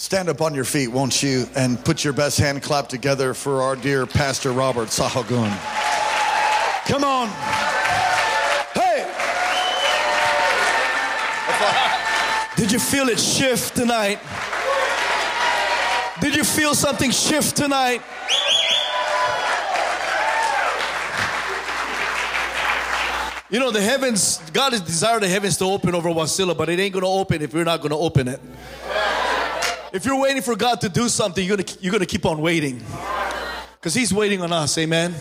Stand up on your feet, won't you, and put your best hand clap together for our dear Pastor Robert Sahagun. Come on. Hey! Did you feel it shift tonight? Did you feel something shift tonight? You know, the heavens, God has desired the heavens to open over Wasilla, but it ain't to open if we're not to open it. If you're waiting for God to do something, you're to, you're to keep on waiting. Because He's waiting on us, amen?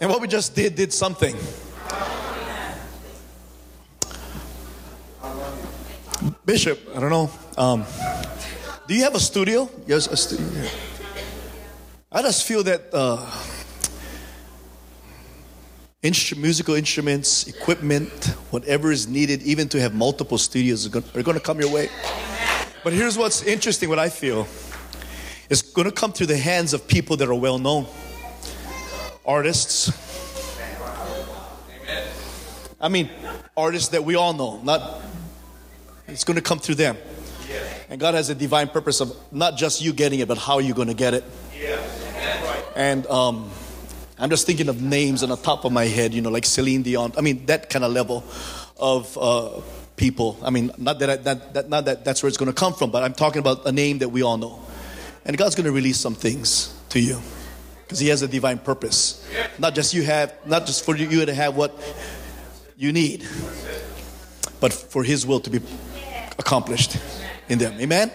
And what we just did, did something. Bishop, I don't know. Um, do you have a studio? Yes, a studio. I just feel that uh, instru- musical instruments, equipment, whatever is needed, even to have multiple studios, are going to come your way. But here's what's interesting what I feel it's going to come through the hands of people that are well known artists. I mean, artists that we all know, not it's going to come through them. And God has a divine purpose of not just you getting it, but how you're going to get it. And um, I'm just thinking of names on the top of my head, you know, like Celine Dion. I mean, that kind of level of uh, people. I mean, not that, I, that, that, not that that's where it's going to come from, but I'm talking about a name that we all know. And God's going to release some things to you because He has a divine purpose. Not just you have, not just for you to have what you need, but for His will to be accomplished in them. Amen.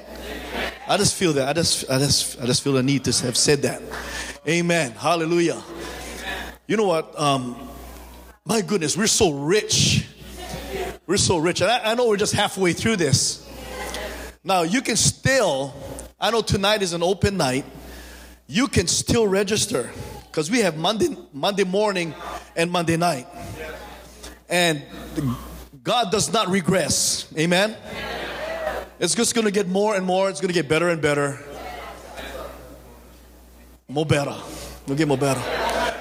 I just feel that. I just, I just, I just feel the need to have said that. Amen. Hallelujah. You know what? Um, my goodness, we're so rich. We're so rich. And I, I know we're just halfway through this. Now, you can still, I know tonight is an open night. You can still register because we have Monday, Monday morning and Monday night. And God does not regress. Amen. It's just going to get more and more. It's going to get better and better. More better. We'll get more better.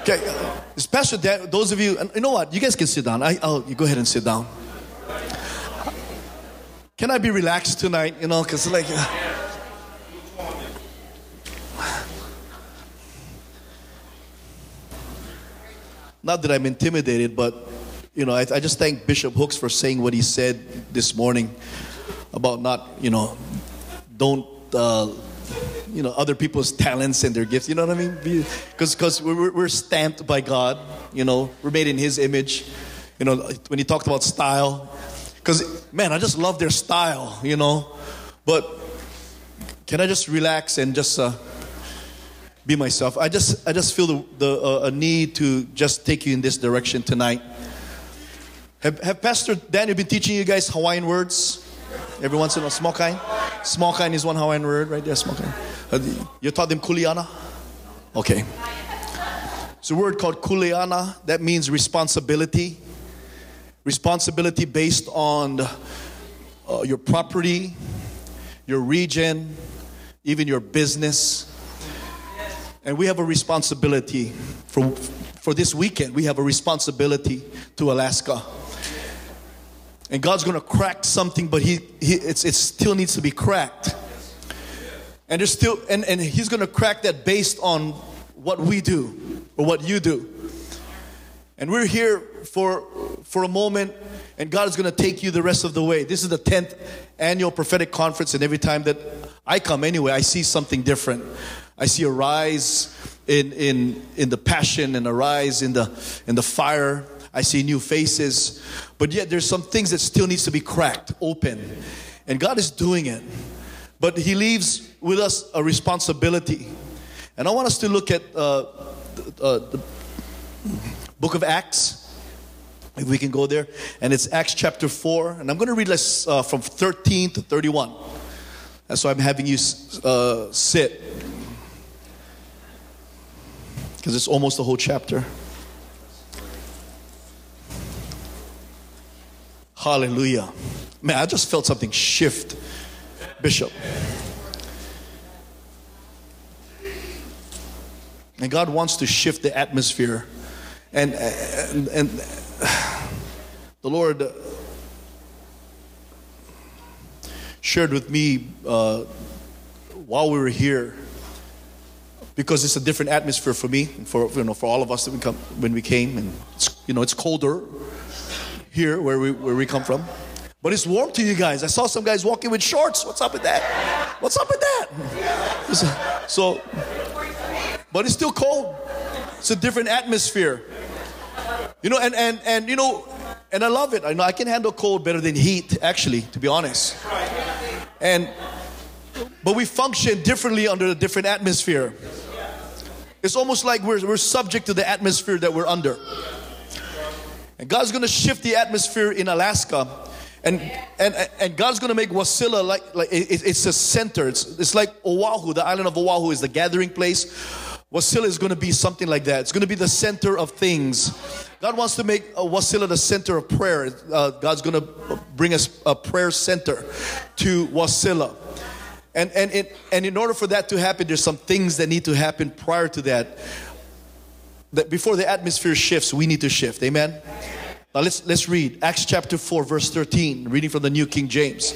Okay, uh, especially that, those of you, and you know what? You guys can sit down. I, will you go ahead and sit down. Can I be relaxed tonight? You know, because like. Uh, not that I'm intimidated, but you know, I, I just thank Bishop Hooks for saying what he said this morning about not, you know, don't, uh, you know, other people's talents and their gifts. You know what I mean? Because because we're, we're stamped by God. You know, we're made in His image. You know, when he talked about style, because man, I just love their style. You know, but can I just relax and just uh, be myself? I just I just feel the, the uh, a need to just take you in this direction tonight. Have, have Pastor Daniel been teaching you guys Hawaiian words? Every once in a small kind. Small kind is one Hawaiian word right there. Small kind. Uh, you taught them kuleana? Okay. It's a word called kuleana. That means responsibility. Responsibility based on uh, your property, your region, even your business. And we have a responsibility for, for this weekend. We have a responsibility to Alaska and God's to crack something, but he, he it's, it still needs to be cracked. And there's still, and, and He's to crack that based on what we do or what you do. And we're here for for a moment, and God is going to take you the rest of the way. This is the tenth annual prophetic conference, and every time that I come, anyway, I see something different. I see a rise in in in the passion and a rise in the in the fire I see new faces, but yet there's some things that still needs to be cracked open. And God is doing it. But He leaves with us a responsibility. And I want us to look at uh, uh, the book of Acts. If we can go there. And it's Acts chapter 4. And I'm going to read uh, from 13 to 31. That's why I'm having you uh, sit. Because it's almost the whole chapter. Hallelujah. Man, I just felt something shift, Bishop. And God wants to shift the atmosphere. And, and, and the Lord shared with me uh, while we were here because it's a different atmosphere for me and for you know for all of us that we come when we came. And it's, you know it's colder here where we where we come from. But it's warm to you guys. I saw some guys walking with shorts. What's up with that? What's up with that? So but it's still cold. It's a different atmosphere you know and and and you know and i love it i know i can handle cold better than heat actually to be honest and but we function differently under a different atmosphere it's almost like we're, we're subject to the atmosphere that we're under. And God's to shift the atmosphere in Alaska. And, and, and God's going to make Wasilla like, like it, it's a center. It's, it's like Oahu, the island of Oahu is the gathering place. Wasilla is going to be something like that. It's going to be the center of things. God wants to make uh, Wasilla the center of prayer. Uh, God's going to bring us a prayer center to Wasilla. And, and, it, and in order for that to happen, there's some things that need to happen prior to that. That before the atmosphere shifts, we need to shift. Amen? Now let's, let's read Acts chapter 4, verse 13, reading from the New King James.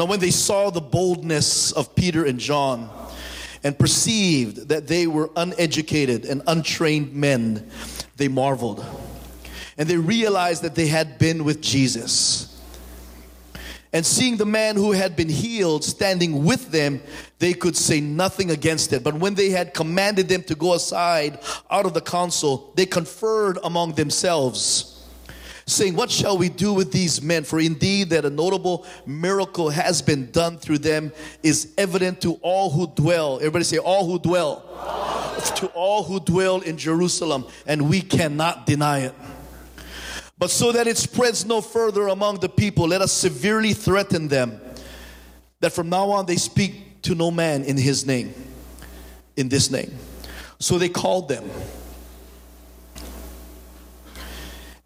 Now, when they saw the boldness of Peter and John and perceived that they were uneducated and untrained men, they marveled. And they realized that they had been with Jesus. And seeing the man who had been healed standing with them, they could say nothing against it. But when they had commanded them to go aside out of the council, they conferred among themselves, saying, What shall we do with these men? For indeed, that a notable miracle has been done through them is evident to all who dwell. Everybody say, All who dwell. All. To all who dwell in Jerusalem, and we cannot deny it. But so that it spreads no further among the people, let us severely threaten them that from now on they speak to no man in his name, in this name. So they called them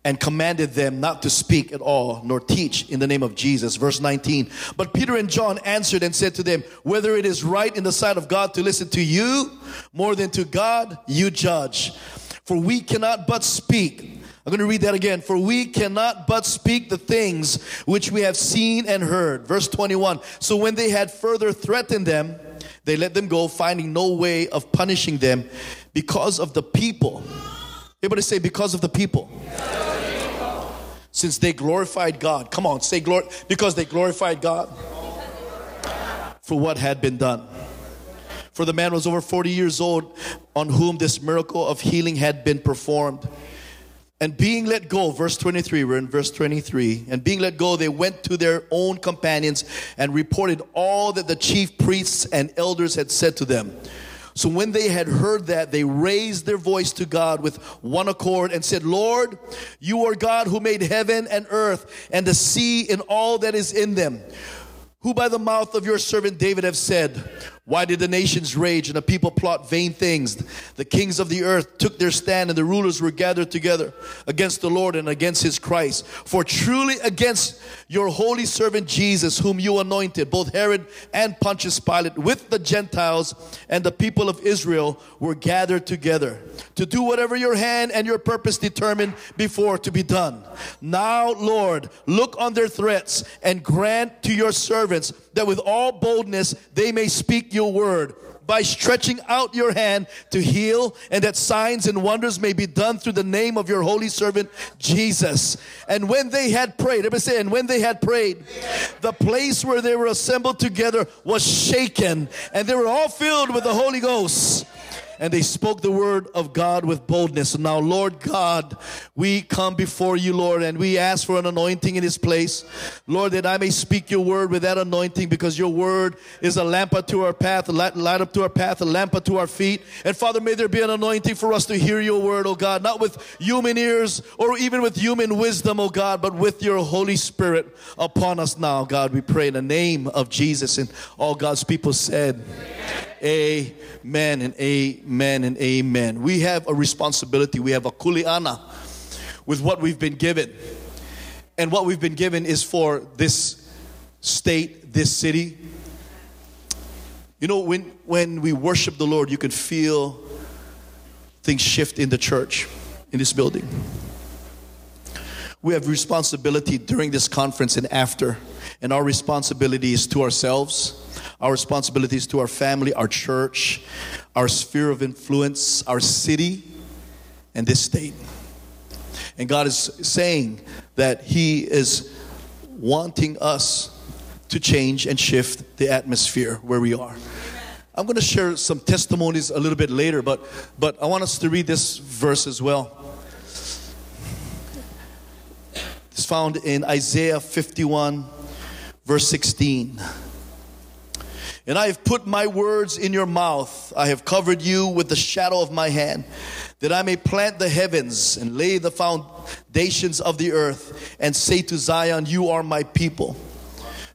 and commanded them not to speak at all nor teach in the name of Jesus. Verse 19. But Peter and John answered and said to them, Whether it is right in the sight of God to listen to you more than to God, you judge. For we cannot but speak I'm going to read that again. For we cannot but speak the things which we have seen and heard. Verse 21. So when they had further threatened them, they let them go, finding no way of punishing them because of the people. Everybody say, because of the people. Since they glorified God. Come on, say glory. Because they glorified God for what had been done. For the man was over 40 years old on whom this miracle of healing had been performed. And being let go, verse 23, we're in verse 23. And being let go, they went to their own companions and reported all that the chief priests and elders had said to them. So when they had heard that, they raised their voice to God with one accord and said, Lord, you are God who made heaven and earth and the sea and all that is in them who by the mouth of your servant David have said, Why did the nations rage and the people plot vain things? The kings of the earth took their stand and the rulers were gathered together against the Lord and against his Christ. For truly against your holy servant Jesus, whom you anointed, both Herod and Pontius Pilate with the Gentiles and the people of Israel were gathered together to do whatever your hand and your purpose determined before to be done. Now, Lord, look on their threats and grant to your servants that with all boldness they may speak your word by stretching out your hand to heal, and that signs and wonders may be done through the name of your holy servant Jesus. And when they had prayed, everybody say, and when they had prayed, the place where they were assembled together was shaken, and they were all filled with the Holy Ghost and they spoke the word of God with boldness. Now, Lord God, we come before you, Lord, and we ask for an anointing in this place. Lord, that I may speak your word with that anointing because your word is a lamp unto our path, a light, up to our path, a lamp unto our feet. And Father, may there be an anointing for us to hear your word, oh God, not with human ears or even with human wisdom, oh God, but with your Holy Spirit upon us now, God. We pray in the name of Jesus. And all God's people said, Amen and amen and amen. We have a responsibility. We have a kuleana with what we've been given. And what we've been given is for this state, this city. You know, when, when we worship the Lord, you can feel things shift in the church, in this building. we have responsibility during this conference and after. And our responsibility is to ourselves, our responsibility is to our family, our church, our sphere of influence, our city, and this state. And God is saying that He is wanting us to change and shift the atmosphere where we are. I'm going to share some testimonies a little bit later, but, but I want us to read this verse as well. It's found in Isaiah 51, verse 16. And I have put my words in your mouth. I have covered you with the shadow of my hand, that I may plant the heavens and lay the foundations of the earth, and say to Zion, You are my people.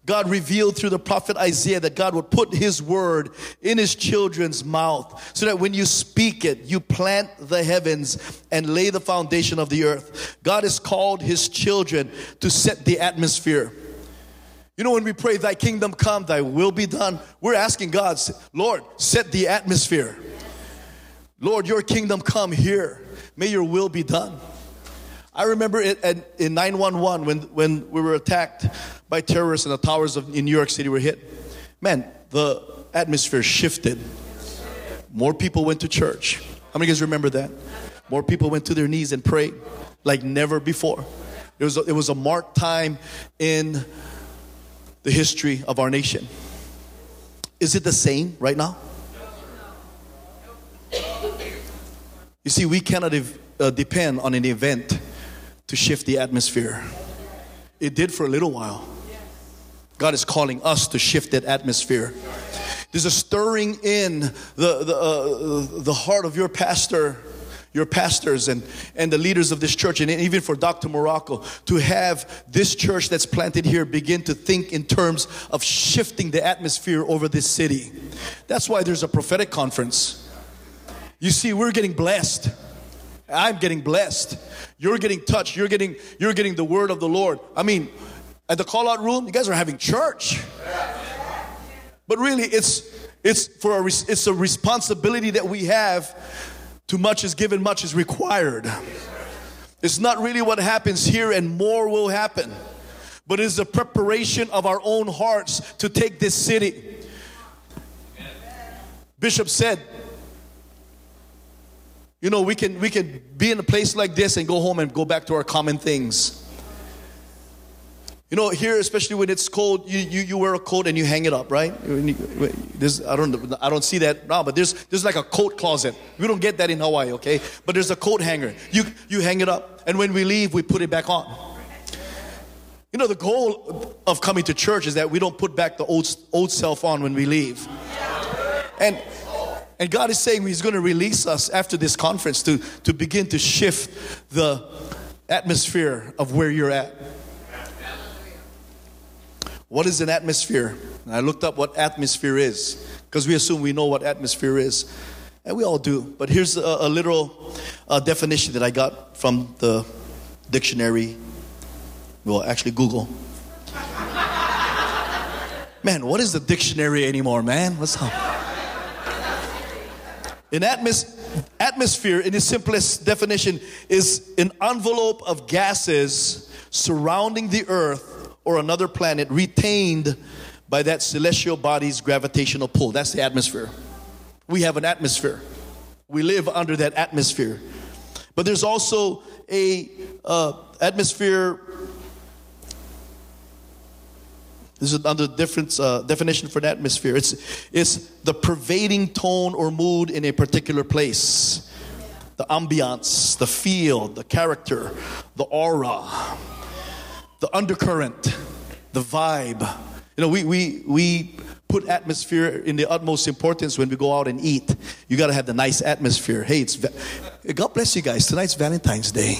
God revealed through the prophet Isaiah that God would put his word in his children's mouth so that when you speak it, you plant the heavens and lay the foundation of the earth. God has called his children to set the atmosphere. You know, when we pray, Thy kingdom come, Thy will be done, we're asking God, Lord, set the atmosphere. Lord, your kingdom come here. May your will be done. I remember it in 911 when, when we were attacked by terrorists and the towers of, in New York City were hit. Man, the atmosphere shifted. More people went to church. How many of you guys remember that? More people went to their knees and prayed like never before. It was a, it was a marked time in the history of our nation. Is it the same right now? You see, we cannot uh, depend on an event to shift the atmosphere. It did for a little while. God is calling us to shift that atmosphere. There's a stirring in the, the, uh, the heart of your pastor, your pastors, and, and the leaders of this church, and even for Dr. Morocco, to have this church that's planted here begin to think in terms of shifting the atmosphere over this city. That's why there's a prophetic conference. You see, we're getting blessed. I'm getting blessed. You're getting touched. You're getting you're getting the word of the Lord. I mean, at the call out room, you guys are having church. But really it's it's for a it's a responsibility that we have. Too much is given, much is required. It's not really what happens here and more will happen. But it's the preparation of our own hearts to take this city. Bishop said you know, we can we can be in a place like this and go home and go back to our common things. You know, here, especially when it's cold, you, you, you wear a coat and you hang it up, right? There's, I don't I don't see that now, but there's there's like a coat closet. We don't get that in Hawaii, okay? But there's a coat hanger. You you hang it up, and when we leave, we put it back on. You know, the goal of coming to church is that we don't put back the old old self on when we leave. And and God is saying He's going to release us after this conference to, to begin to shift the atmosphere of where you're at. What is an atmosphere? And I looked up what atmosphere is because we assume we know what atmosphere is. And we all do. But here's a, a literal uh, definition that I got from the dictionary. Well, actually, Google. Man, what is the dictionary anymore, man? What's up? An atmos- atmosphere, in its simplest definition, is an envelope of gases surrounding the earth or another planet retained by that celestial body's gravitational pull. That's the atmosphere. We have an atmosphere. We live under that atmosphere. But there's also a uh, atmosphere this is another different uh, definition for an atmosphere. It's, it's the pervading tone or mood in a particular place. The ambiance, the feel, the character, the aura, the undercurrent, the vibe. You know, we, we, we put atmosphere in the utmost importance when we go out and eat. You got to have the nice atmosphere. Hey, it's God bless you guys. Tonight's Valentine's Day.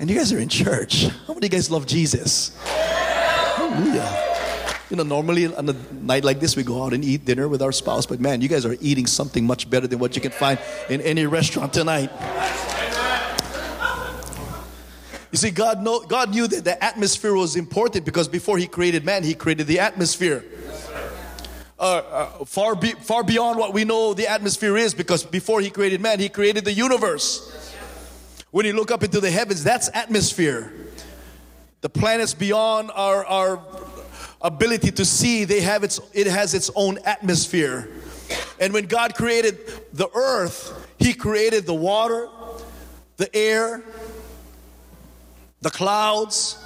And you guys are in church. How many of you guys love Jesus? Hallelujah. You know, normally on a night like this, we go out and eat dinner with our spouse, but man, you guys are eating something much better than what you can find in any restaurant tonight. You see, God, know, God knew that the atmosphere was important because before He created man, He created the atmosphere. Uh, uh, far, be, far beyond what we know the atmosphere is because before He created man, He created the universe. When you look up into the heavens, that's atmosphere. The planets beyond our, our ability to see, they have its, it has its own atmosphere. And when God created the earth, He created the water, the air, the clouds.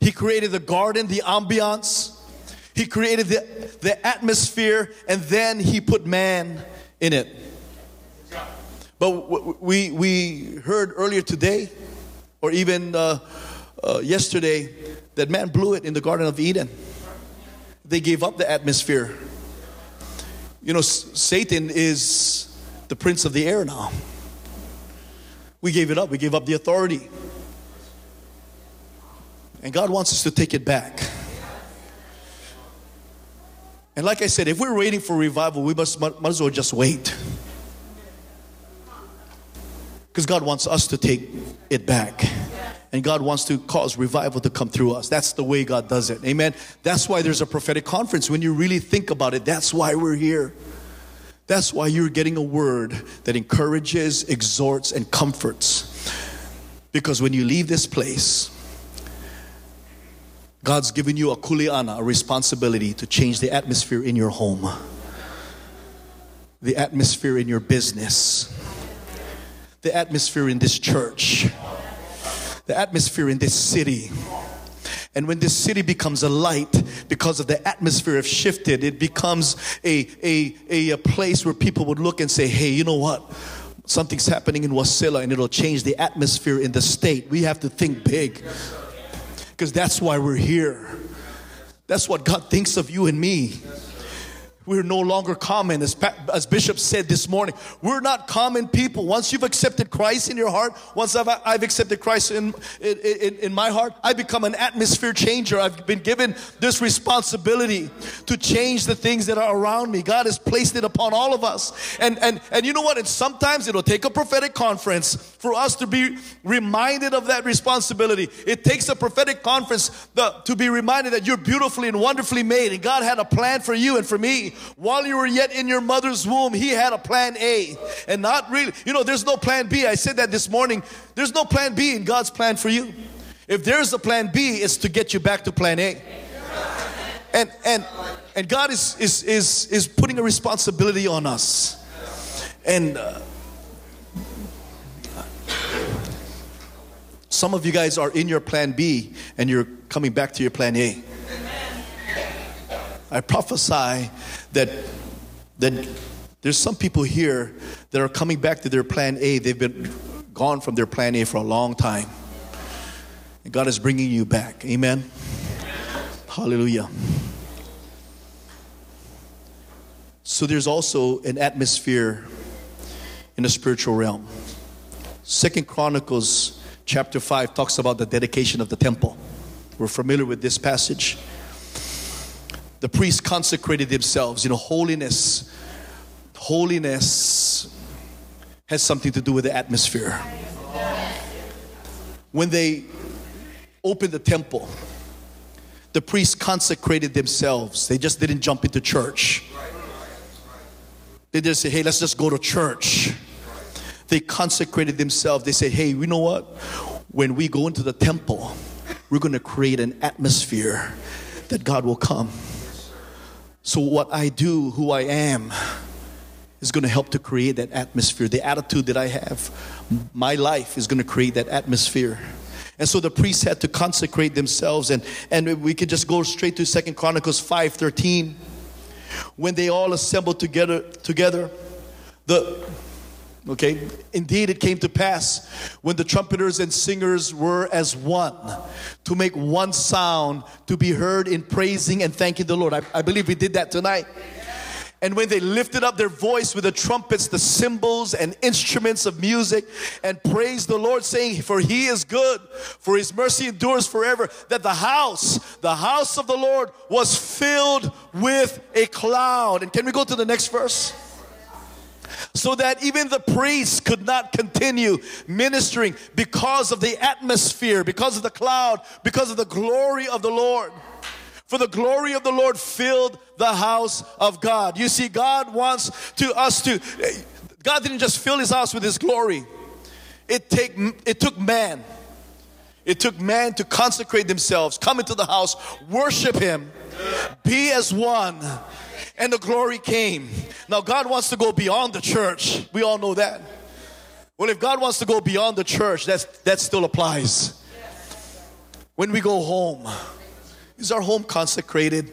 He created the garden, the ambiance. He created the, the atmosphere, and then He put man in it. But we, we heard earlier today, or even uh, uh, yesterday, that man blew it in the Garden of Eden. They gave up the atmosphere. You know, Satan is the prince of the air now. We gave it up, we gave up the authority. And God wants us to take it back. And like I said, if we're waiting for revival, we must might as well just wait. Because God wants us to take it back. And God wants to cause revival to come through us. That's the way God does it. Amen. That's why there's a prophetic conference. When you really think about it, that's why we're here. That's why you're getting a word that encourages, exhorts, and comforts. Because when you leave this place, God's given you a kuleana, a responsibility to change the atmosphere in your home, the atmosphere in your business, the atmosphere in this church, the atmosphere in this city. And when this city becomes a light because of the atmosphere have shifted, it becomes a, a, a, a place where people would look and say, hey, you know what? Something's happening in Wasilla and it'll change the atmosphere in the state. We have to think big because that's why we're here. That's what God thinks of you and me. We're no longer common. As, as Bishop said this morning, we're not common people. Once you've accepted Christ in your heart, once I've, I've accepted Christ in, in, in, my heart, I become an atmosphere changer. I've been given this responsibility to change the things that are around me. God has placed it upon all of us. And, and, and you know what? And sometimes it'll take a prophetic conference for us to be reminded of that responsibility. It takes a prophetic conference the, to be reminded that you're beautifully and wonderfully made and God had a plan for you and for me. While you were yet in your mother's womb, He had a plan A. And not really, you know, there's no plan B. I said that this morning. There's no plan B in God's plan for you. If there's a plan B, it's to get you back to plan A. And and and God is is is is putting a responsibility on us. And uh, some of you guys are in your plan B and you're coming back to your plan A. I prophesy that that there's some people here that are coming back to their plan A. They've been gone from their plan A for a long time. And God is bringing you back. Amen. Hallelujah. So there's also an atmosphere in the spiritual realm. Second Chronicles chapter 5 talks about the dedication of the temple. We're familiar with this passage the priests consecrated themselves. You know, holiness, holiness has something to do with the atmosphere. When they opened the temple, the priests consecrated themselves. They just didn't jump into church. They didn't say, hey, let's just go to church. They consecrated themselves. They said, hey, you know what? When we go into the temple, we're going to create an atmosphere that God will come. So, what I do, who I am, is going to help to create that atmosphere. The attitude that I have, my life is going to create that atmosphere. And so the priests had to consecrate themselves, and, and we could just go straight to Second Chronicles 5 13. When they all assembled together, together, the Okay, indeed, it came to pass when the trumpeters and singers were as one to make one sound to be heard in praising and thanking the Lord. I, I believe we did that tonight. And when they lifted up their voice with the trumpets, the cymbals, and instruments of music, and praised the Lord, saying, For he is good, for his mercy endures forever, that the house, the house of the Lord, was filled with a cloud. And can we go to the next verse? So that even the priests could not continue ministering because of the atmosphere, because of the cloud, because of the glory of the Lord. For the glory of the Lord filled the house of God. You see, God wants to us to, God didn't just fill his house with his glory. it take it took man. It took man to consecrate themselves, come into the house, worship him, be as one, and the glory came. Now God wants to go beyond the church. We all know that. Well, if God wants to go beyond the church, that's, that still applies. When we go home, is our home consecrated?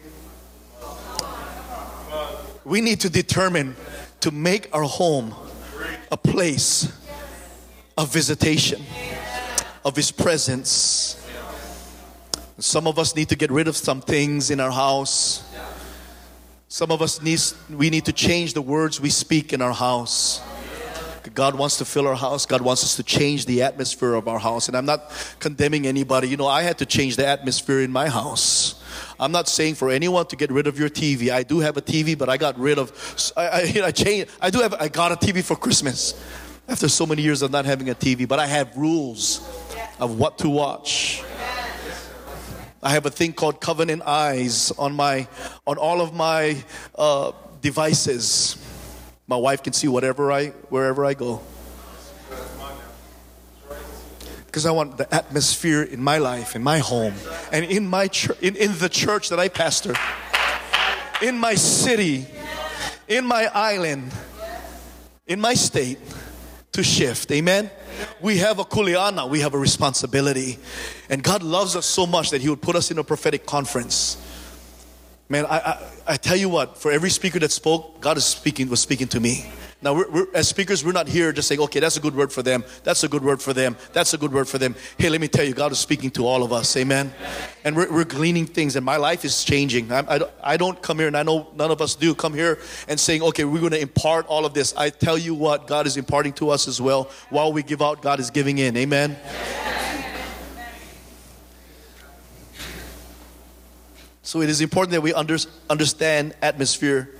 We need to determine to make our home a place of visitation, of His presence. Some of us need to get rid of some things in our house. Some of us needs we need to change the words we speak in our house. God wants to fill our house. God wants us to change the atmosphere of our house. And I'm not condemning anybody. You know, I had to change the atmosphere in my house. I'm not saying for anyone to get rid of your TV. I do have a TV, but I got rid of. I, I, I changed. I do have. I got a TV for Christmas after so many years of not having a TV. But I have rules of what to watch. I have a thing called covenant eyes on my on all of my uh, devices. My wife can see whatever I wherever I go. Because I want the atmosphere in my life, in my home, and in my church, in, in the church that I pastor, in my city, in my island, in my state, to shift. Amen. We have a kuleana, we have a responsibility. And God loves us so much that He would put us in a prophetic conference. Man, I, I, I tell you what, for every speaker that spoke, God is speaking, was speaking to me. Now, we're, we're, as speakers, we're not here just saying, okay, that's a good word for them. That's a good word for them. That's a good word for them. Hey, let me tell you, God is speaking to all of us. Amen. And we're, we're gleaning things, and my life is changing. I, I, I don't come here, and I know none of us do, come here and saying, okay, we're going to impart all of this. I tell you what, God is imparting to us as well. While we give out, God is giving in. Amen. So it is important that we under, understand atmosphere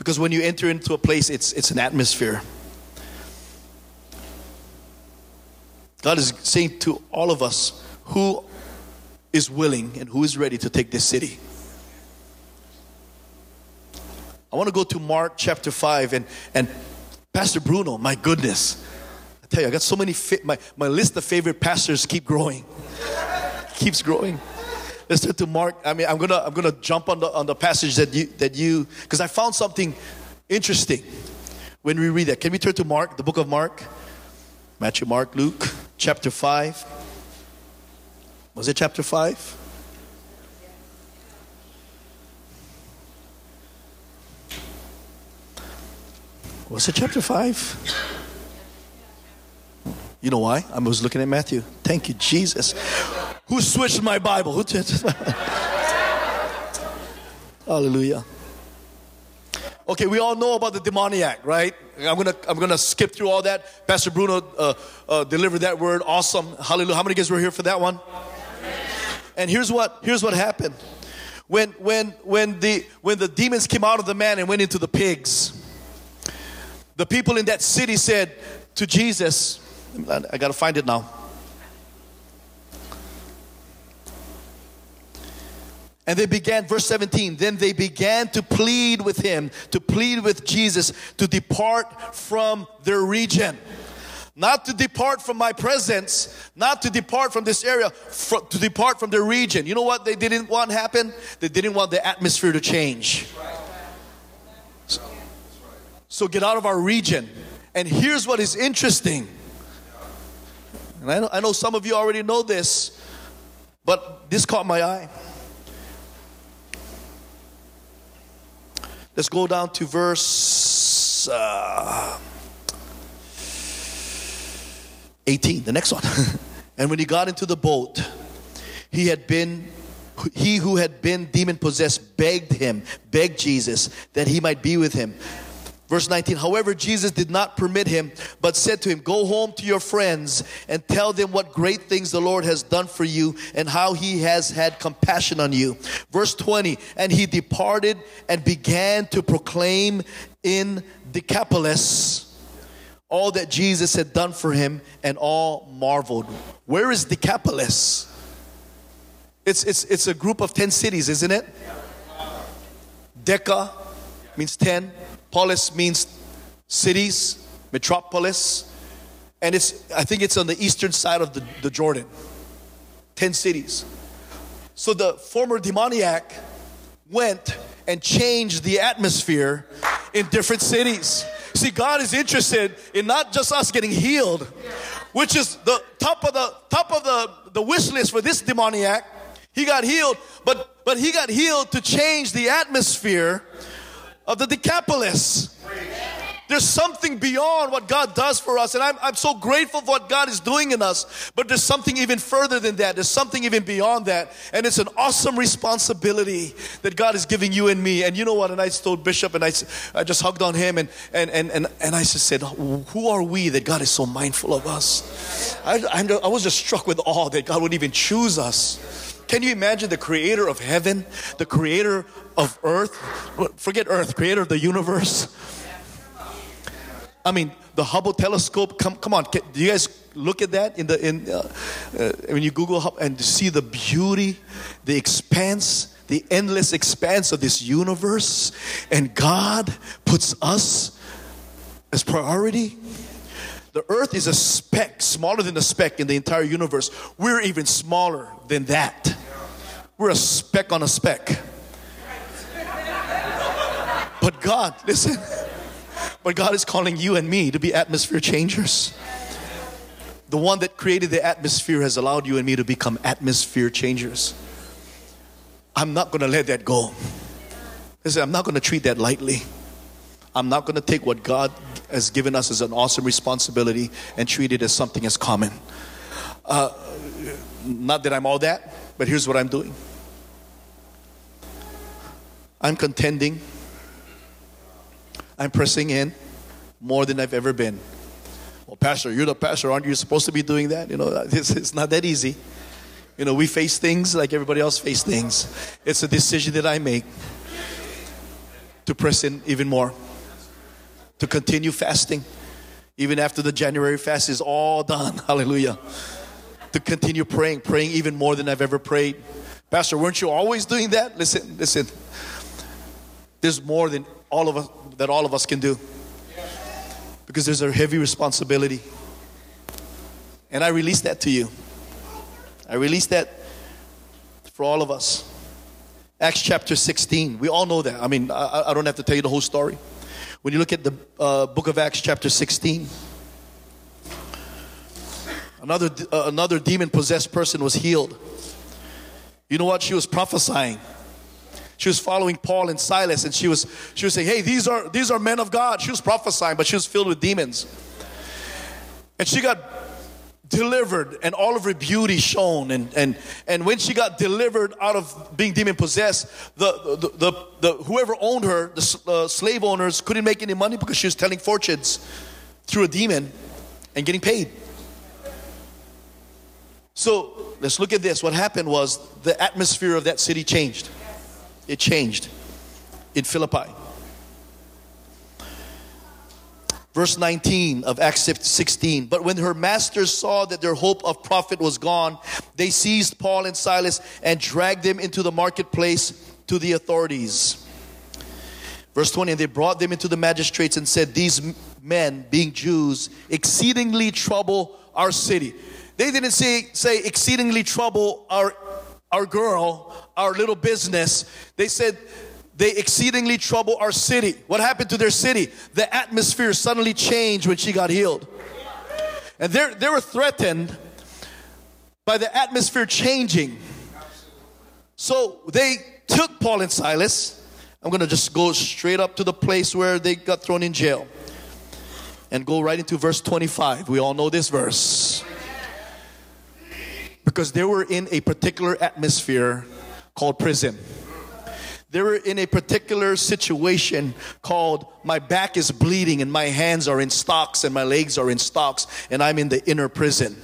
because when you enter into a place, it's, it's an atmosphere. God is saying to all of us who is willing and who is ready to take this city. I want to go to Mark chapter 5 and, and Pastor Bruno, my goodness. I tell you, I got so many, fi- my, my list of favorite pastors keep growing. Keeps growing. Let's turn to Mark. I mean, I'm gonna I'm gonna jump on the on the passage that you that you because I found something interesting when we read that. Can we turn to Mark, the book of Mark? Matthew, Mark, Luke, chapter five. Was it chapter five? Was it chapter five? You know why? I was looking at Matthew. Thank you, Jesus. Who switched my Bible? Who did? Hallelujah. Okay, we all know about the demoniac, right? I'm gonna I'm gonna skip through all that. Pastor Bruno uh, uh, delivered that word. Awesome. Hallelujah. How many guys were here for that one? And here's what here's what happened. When when when the when the demons came out of the man and went into the pigs, the people in that city said to Jesus, I gotta find it now. And they began, verse 17, then they began to plead with him, to plead with Jesus to depart from their region. Not to depart from my presence, not to depart from this area, to depart from their region. You know what they didn't want happen? They didn't want the atmosphere to change. So, so get out of our region. And here's what is interesting. And I know, I know some of you already know this, but this caught my eye. Let's go down to verse uh, 18, the next one. and when he got into the boat, he had been he who had been demon possessed begged him, begged Jesus that he might be with him. Verse 19, however, Jesus did not permit him, but said to him, Go home to your friends and tell them what great things the Lord has done for you and how he has had compassion on you. Verse 20, and he departed and began to proclaim in Decapolis all that Jesus had done for him, and all marveled. Where is Decapolis? It's, it's, it's a group of 10 cities, isn't it? Deca means 10. Polis means cities, metropolis. and it's I think it's on the eastern side of the, the Jordan. 10 cities. So the former demoniac went and changed the atmosphere in different cities. See, God is interested in not just us getting healed, which is the top of the top of the, the wish list for this demoniac. He got healed, but but he got healed to change the atmosphere of the Decapolis. There's something beyond what God does for us. And I'm, I'm so grateful for what God is doing in us. But there's something even further than that. There's something even beyond that. And it's an awesome responsibility that God is giving you and me. And you know what? And I told Bishop and I, I just hugged on him and, and, and, and, and I just said, Who are we that God is so mindful of us? I, I, I was just struck with awe that God would even choose us. Can you imagine the creator of heaven, the creator of earth? Forget earth, creator of the universe I mean, the Hubble telescope. Come, come on. Can, do you guys look at that in the in uh, uh, when you Google and see the beauty, the expanse, the endless expanse of this universe, and God puts us as priority. The Earth is a speck, smaller than a speck in the entire universe. We're even smaller than that. We're a speck on a speck. But God, listen. But God is calling you and me to be atmosphere changers. The one that created the atmosphere has allowed you and me to become atmosphere changers. I'm not going to let that go. Listen, I'm not going to treat that lightly. I'm not going to take what God has given us as an awesome responsibility and treat it as something as common. Uh, not that I'm all that, but here's what I'm doing I'm contending I'm pressing in more than I've ever been. Well, Pastor, you're the pastor. Aren't you supposed to be doing that? You know, it's, it's not that easy. You know, we face things like everybody else face things. It's a decision that I make to press in even more, to continue fasting, even after the January fast is all done. Hallelujah. To continue praying, praying even more than I've ever prayed. Pastor, weren't you always doing that? Listen, listen. There's more than all of us that all of us can do. Because there's a heavy responsibility. And I release that to you. I release that for all of us. Acts chapter 16. We all know that. I mean, I, I don't have to tell you the whole story. When you look at the uh, book of Acts, chapter 16, another, uh, another demon possessed person was healed. You know what? She was prophesying she was following Paul and Silas and she was she was saying, "Hey, these are these are men of God." She was prophesying, but she was filled with demons. And she got delivered and all of her beauty shone and and and when she got delivered out of being demon possessed the the, the, the whoever owned her the uh, slave owners couldn't make any money because she was telling fortunes through a demon and getting paid so let's look at this what happened was the atmosphere of that city changed it changed in Philippi. Verse 19 of Acts 16. But when her masters saw that their hope of profit was gone, they seized Paul and Silas and dragged them into the marketplace to the authorities. Verse 20, and they brought them into the magistrates and said, These men, being Jews, exceedingly trouble our city. They didn't say, say exceedingly trouble our our girl, our little business, they said they exceedingly trouble our city. What happened to their city? The atmosphere suddenly changed when she got healed. And they were threatened by the atmosphere changing. So they took Paul and Silas. I'm going to just go straight up to the place where they got thrown in jail and go right into verse 25. We all know this verse because they were in a particular atmosphere called prison. They were in a particular situation called my back is bleeding and my hands are in stocks and my legs are in stocks and I'm in the inner prison.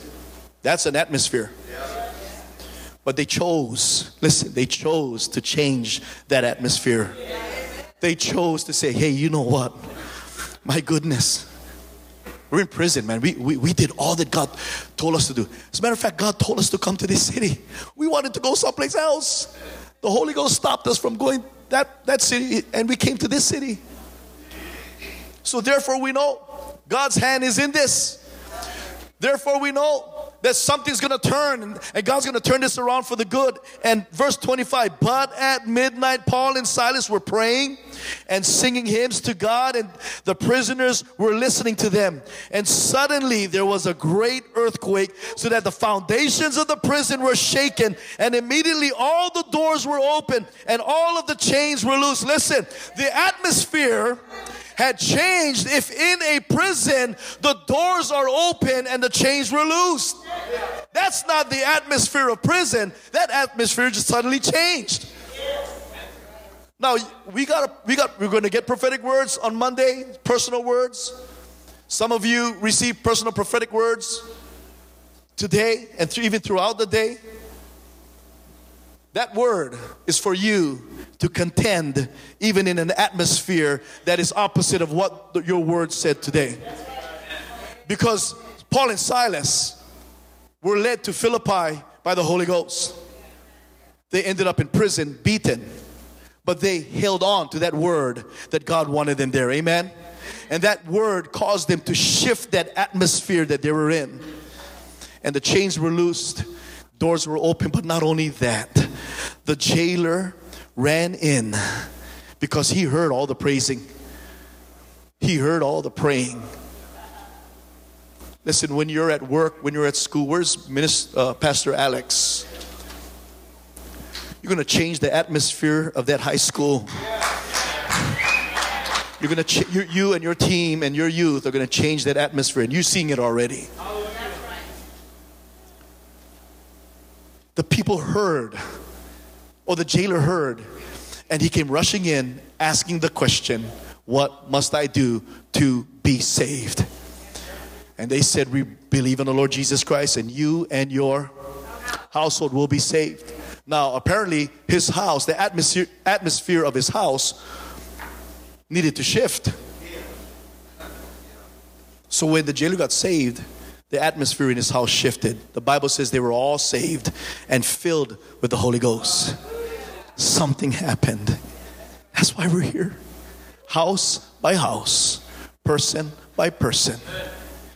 That's an atmosphere. But they chose, listen, they chose to change that atmosphere. They chose to say, hey, you know what? My goodness, we're in prison, man. We, we, we did all that God told us to do. As a matter of fact, God told us to come to this city. We wanted to go someplace else. The Holy Ghost stopped us from going that, that city, and we came to this city. So therefore, we know God's hand is in this. Therefore, we know that something's gonna turn and God's gonna turn this around for the good. And verse 25, but at midnight, Paul and Silas were praying and singing hymns to God, and the prisoners were listening to them. And suddenly there was a great earthquake, so that the foundations of the prison were shaken, and immediately all the doors were open and all of the chains were loose. Listen, the atmosphere had changed if in a prison the doors are open and the chains were loosed. That's not the atmosphere of prison. That atmosphere just suddenly changed. Now we got we got we're going to get prophetic words on Monday, personal words. Some of you receive personal prophetic words today and th- even throughout the day. That word is for you to contend even in an atmosphere that is opposite of what your word said today. Because Paul and Silas were led to Philippi by the Holy Ghost. They ended up in prison, beaten, but they held on to that word that God wanted them there. Amen. And that word caused them to shift that atmosphere that they were in. And the chains were loosed, doors were open, but not only that, the jailer ran in because he heard all the praising, he heard all the praying. Listen, when you're at work, when you're at school, where's Minister, uh, Pastor Alex? You're going to change the atmosphere of that high school. You're going to, ch- you, you and your team and your youth are going to change that atmosphere, and you're seeing it already. The people heard or the jailer heard, and he came rushing in asking the question, What must I do to be saved? And they said, We believe in the Lord Jesus Christ, and you and your household will be saved. Now, apparently, his house, the atmosphere, atmosphere of his house, needed to shift. So when the jailer got saved, the atmosphere in his house shifted. The Bible says they were all saved and filled with the Holy Ghost something happened. That's why we're here. House by house, person by person,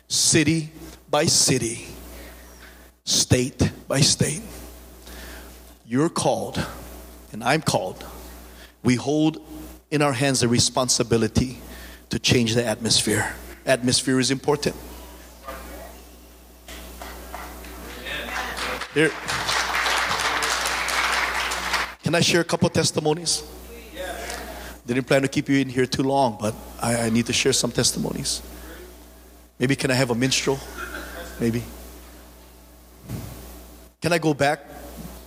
city by city, state by state. You're called, and I'm called. We hold in our hands the responsibility to change the atmosphere. Atmosphere is important. Here. Can I share a couple testimonies? Didn't plan to keep you in here too long, but I, I need to share some testimonies. Maybe can I have a minstrel? Maybe. Can I go back?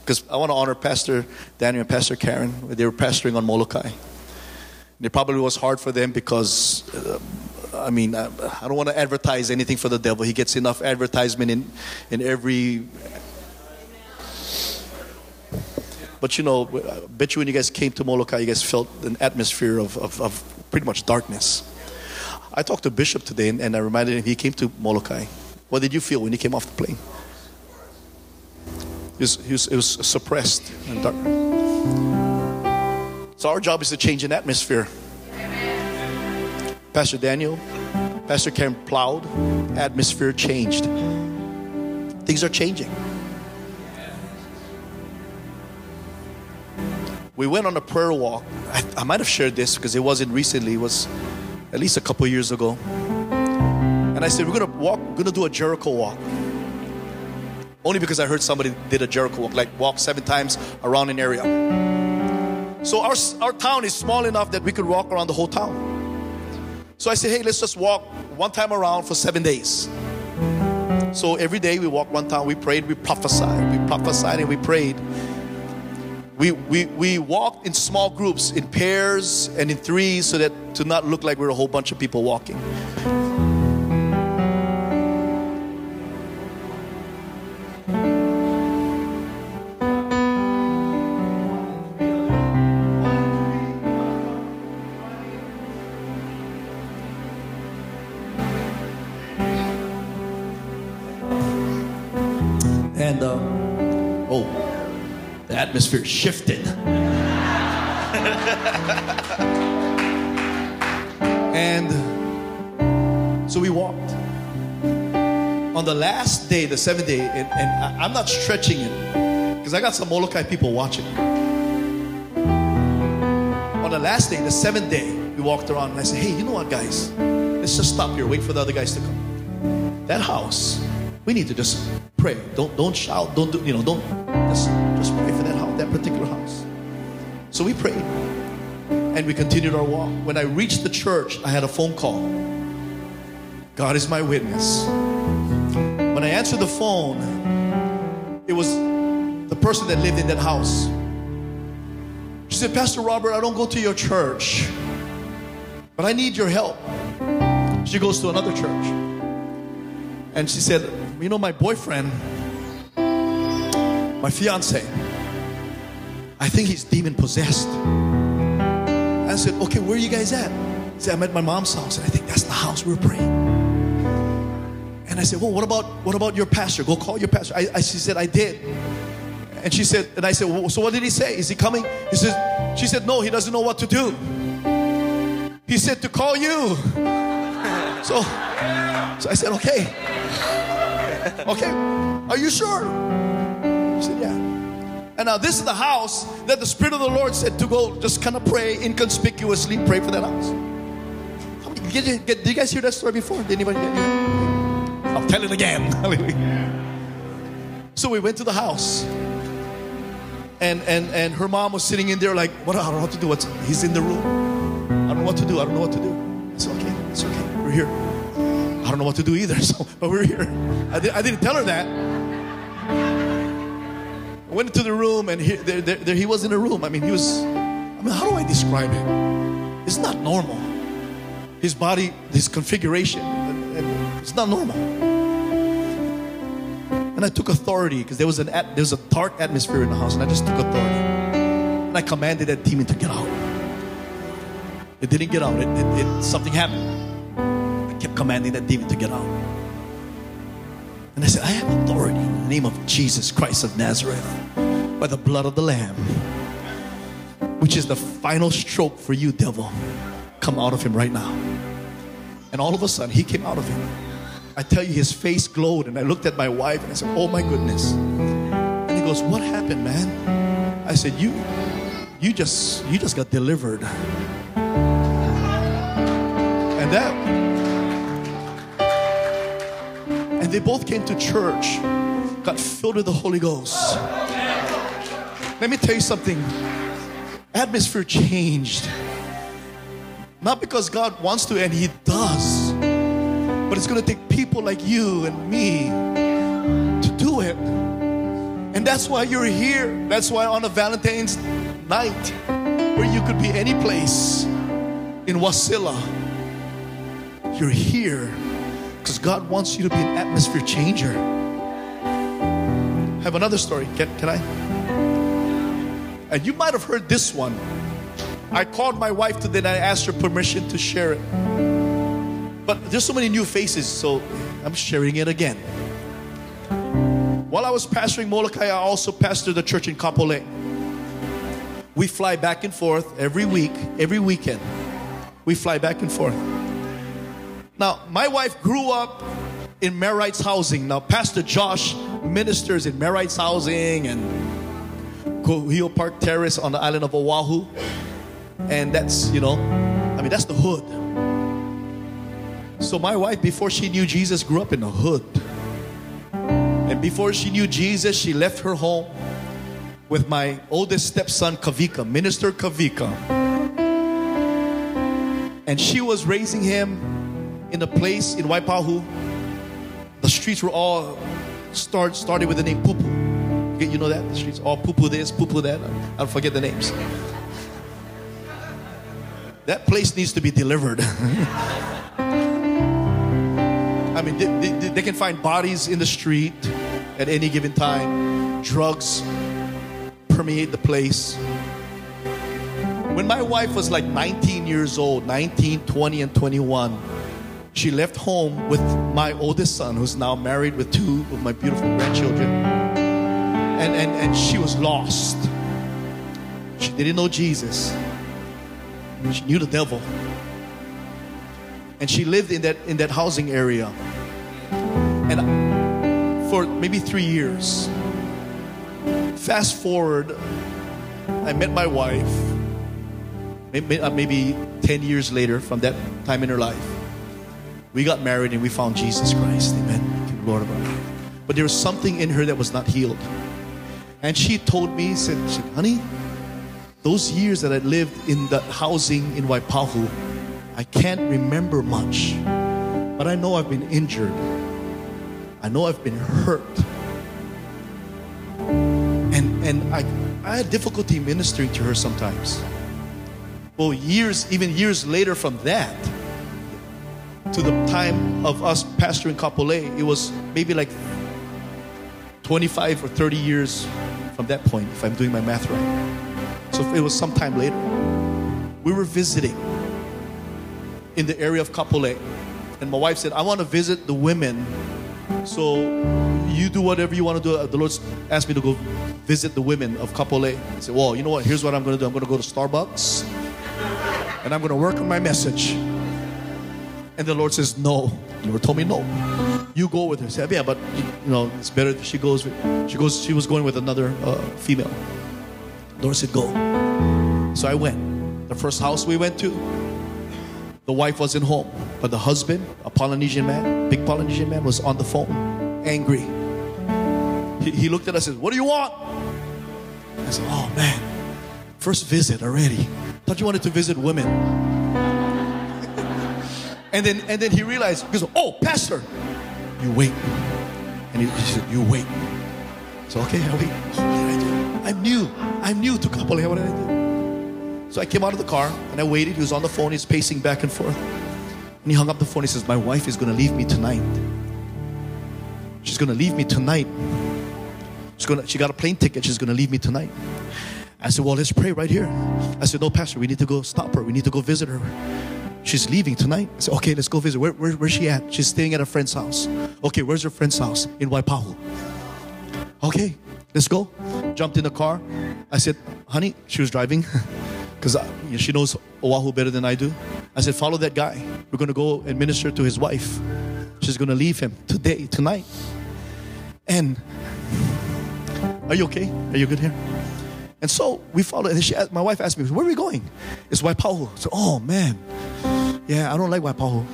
Because I want to honor Pastor Daniel and Pastor Karen. They were pastoring on Molokai. It probably was hard for them because, uh, I mean, I, I don't want to advertise anything for the devil. He gets enough advertisement in, in every But you know, I bet you when you guys came to Molokai, you guys felt an atmosphere of, of, of pretty much darkness. I talked to Bishop today and, and I reminded him he came to Molokai. What did you feel when you came off the plane? It was, it was, it was suppressed and dark. So our job is to change an atmosphere. Pastor Daniel, Pastor Karen plowed, atmosphere changed. Things are changing. We went on a prayer walk. I, I might have shared this because it wasn't recently, it was at least a couple years ago. And I said, We're gonna walk, we're gonna do a Jericho walk. Only because I heard somebody did a Jericho walk, like walk seven times around an area. So our, our town is small enough that we could walk around the whole town. So I said, hey, let's just walk one time around for seven days. So every day we walked one time, we prayed, we prophesied, we prophesied and we prayed we, we, we walked in small groups, in pairs and in threes, so that to not look like we we're a whole bunch of people walking. Atmosphere shifted. and so we walked. on the last day, the seventh day, and, and I, I'm not stretching it because I got some Molokai people watching. On the last day, the seventh day, we walked around and I said, Hey, you know what, guys? Let's just stop here, wait for the other guys to come. That house, we need to just pray. Don't don't shout, don't do, you know, don't particular house. So we prayed and we continued our walk. When I reached the church, I had a phone call. God is my witness. When I answered the phone, it was the person that lived in that house. She said, Pastor Robert, I don't go to your church, but I need your help. She goes to another church. And she said, You know, my boyfriend, my fiance, I think he's demon possessed. I said, Okay, where are you guys at? He said, I'm at my mom's house. And I think that's the house we we're praying. And I said, Well, what about what about your pastor? Go call your pastor. I, I she said, I did. And she said, and I said, well, so what did he say? Is he coming? He said, she said, no, he doesn't know what to do. He said to call you. So, so I said, okay. Okay. Are you sure? She said, yeah. And now this is the house that the Spirit of the Lord said to go just kind of pray inconspicuously, pray for that house. Did you, did you guys hear that story before? Did anybody get it? I'll tell it again. so we went to the house and and and her mom was sitting in there like, what? I don't know what to do. What's he's in the room. I don't know what to do. I don't know what to do. It's okay. It's okay. We're here. I don't know what to do either. So, but we're here. I, did, I didn't tell her that. I went into the room and he, there, there, there he was in a room. I mean, he was. I mean, how do I describe it? It's not normal. His body, his configuration, it's not normal. And I took authority because there was an at, there was a dark atmosphere in the house, and I just took authority. And I commanded that demon to get out. It didn't get out. It, it, it something happened. I kept commanding that demon to get out. And I said, I have authority name of Jesus Christ of Nazareth by the blood of the Lamb, which is the final stroke for you, devil. Come out of him right now. And all of a sudden, he came out of him. I tell you, his face glowed, and I looked at my wife and I said, Oh my goodness. And he goes, What happened, man? I said, You you just you just got delivered. And that and they both came to church, got filled with the Holy Ghost. Let me tell you something. Atmosphere changed. Not because God wants to, and He does. But it's going to take people like you and me to do it. And that's why you're here. That's why on a Valentine's night, where you could be any place in Wasilla, you're here because God wants you to be an atmosphere changer. Have another story. Can, can I? And you might have heard this one. I called my wife today and I asked her permission to share it. But there's so many new faces, so I'm sharing it again. While I was pastoring Molokai, I also pastored the church in Kapolei. We fly back and forth every week, every weekend. We fly back and forth. Now, my wife grew up in Mayor Wright's housing. Now, Pastor Josh ministers in Mayor Wright's housing and Kuhio Park Terrace on the island of Oahu. And that's, you know, I mean, that's the hood. So my wife, before she knew Jesus, grew up in the hood. And before she knew Jesus, she left her home with my oldest stepson, Kavika, Minister Kavika. And she was raising him in a place in Waipahu. The streets were all start started with the name Pupu. You know that? The streets all Pupu this, Pupu that. I'll forget the names. That place needs to be delivered. I mean, they, they, they, can find bodies in the street at any given time. Drugs permeate the place. When my wife was like 19 years old, 19, 20, and 21, she left home with my oldest son, who's now married with two of my beautiful grandchildren. And, and, and she was lost. She didn't know Jesus. She knew the devil. And she lived in that in that housing area. And for maybe three years, fast forward, I met my wife. Uh, maybe 10 years later from that time in her life, we got married and we found Jesus Christ. Amen. Lord of our life. But there was something in her that was not healed. And she told me, said, honey, those years that I lived in the housing in Waipahu, I can't remember much. But I know I've been injured. I know I've been hurt. And and I I had difficulty ministering to her sometimes. Well, years, even years later from that, to the time of us pastoring Kapolei, it was maybe like 25 or 30 years from that point, if I'm doing my math right. So it was sometime later. We were visiting in the area of Kapolei. And my wife said, I want to visit the women. So you do whatever you want to do. The Lord asked me to go visit the women of Kapolei. I said, Well, you know what? Here's what I'm going to do I'm going to go to Starbucks and I'm going to work on my message. And the Lord says, No. The Lord told me, No. You go with her. I said, Yeah, but you know, it's better she goes with, she goes, she was going with another uh, female. The Lord said, Go. So I went. The first house we went to, the wife wasn't home, but the husband, a Polynesian man, big Polynesian man, was on the phone, angry. He, he looked at us and said, What do you want? I said, Oh man, first visit already. Thought you wanted to visit women. And then and then he realized, he goes, Oh, Pastor, you wait. And he, he said, You wait. So okay, I wait. Oh, what did I do? I'm new. I'm new to Kapolei. What did I do? So I came out of the car and I waited. He was on the phone. He's pacing back and forth. And he hung up the phone. He says, My wife is going to leave me tonight. She's going to leave me tonight. She's gonna, she got a plane ticket. She's going to leave me tonight. I said, Well, let's pray right here. I said, No, Pastor, we need to go stop her. We need to go visit her. She's leaving tonight. I said, Okay, let's go visit. Where, where, where's she at? She's staying at a friend's house. Okay, where's her friend's house? In Waipahu. Okay, let's go. Jumped in the car. I said, Honey, she was driving. because uh, she knows Oahu better than I do. I said, follow that guy. We're going to go and minister to his wife. She's going to leave him today, tonight. And are you okay? Are you good here? And so we followed. And she my wife asked me, where are we going? It's Waipahu. So, oh man, yeah, I don't like Waipahu.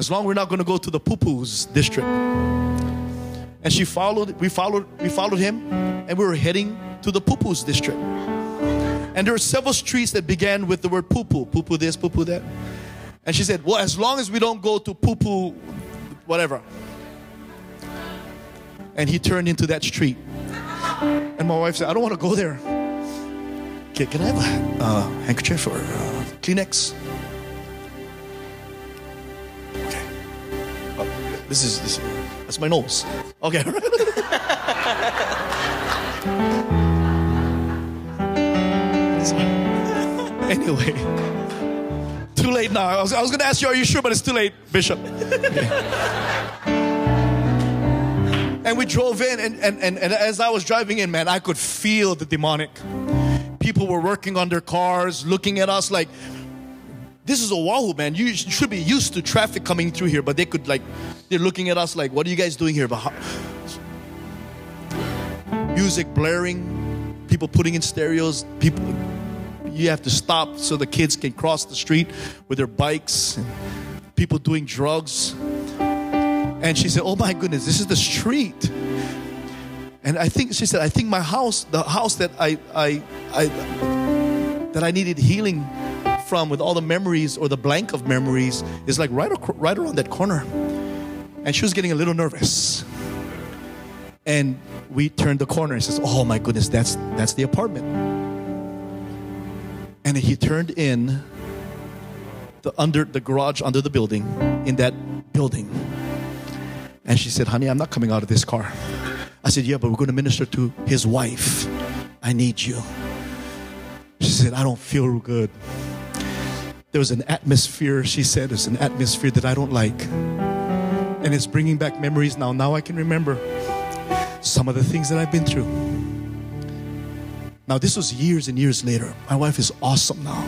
As long as we're not going to go to the Pupus district. And she followed, we followed, we followed him, and we were heading to the Pupus district. And there were several streets that began with the word poo poo, poo poo this, poo poo that. And she said, Well, as long as we don't go to poo poo, whatever. And he turned into that street. And my wife said, I don't want to go there. Okay, can I have a uh, handkerchief or uh, Kleenex? Okay. Oh, this is this, that's my nose. Okay. anyway, too late now. I was, I was going to ask you, are you sure? But it's too late, Bishop. Okay. And we drove in, and, and, and, and as I was driving in, man, I could feel the demonic. People were working on their cars, looking at us like, this is Oahu, man. You should be used to traffic coming through here, but they could like, they're looking at us like, what are you guys doing here? But music blaring, people putting in stereos, people you have to stop so the kids can cross the street with their bikes, people doing drugs. And she said, Oh my goodness, this is the street. And I think she said, I think my house, the house that I, I, I that I needed healing from with all the memories or the blank of memories is like right, right around that corner. And she was getting a little nervous. And we turned the corner and says, Oh my goodness, that's that's the apartment and he turned in the under the garage under the building in that building and she said honey i'm not coming out of this car. I said yeah but we're going to minister to his wife. I need you. She said i don't feel good. There was an atmosphere she said there's an atmosphere that i don't like. And it's bringing back memories now. Now i can remember some of the things that i've been through. Now, this was years and years later. My wife is awesome now.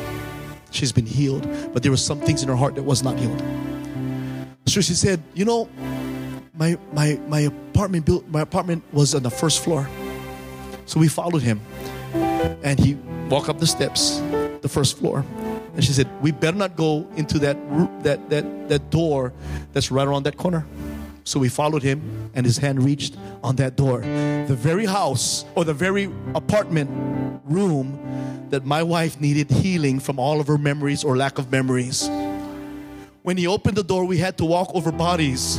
She's been healed, but there were some things in her heart that was not healed. So she said, You know, my, my, my apartment built, my apartment was on the first floor. So we followed him. And he walked up the steps, the first floor. And she said, We better not go into that, that, that, that door that's right around that corner. So we followed him, and his hand reached on that door. The very house or the very apartment room that my wife needed healing from all of her memories or lack of memories. When he opened the door, we had to walk over bodies.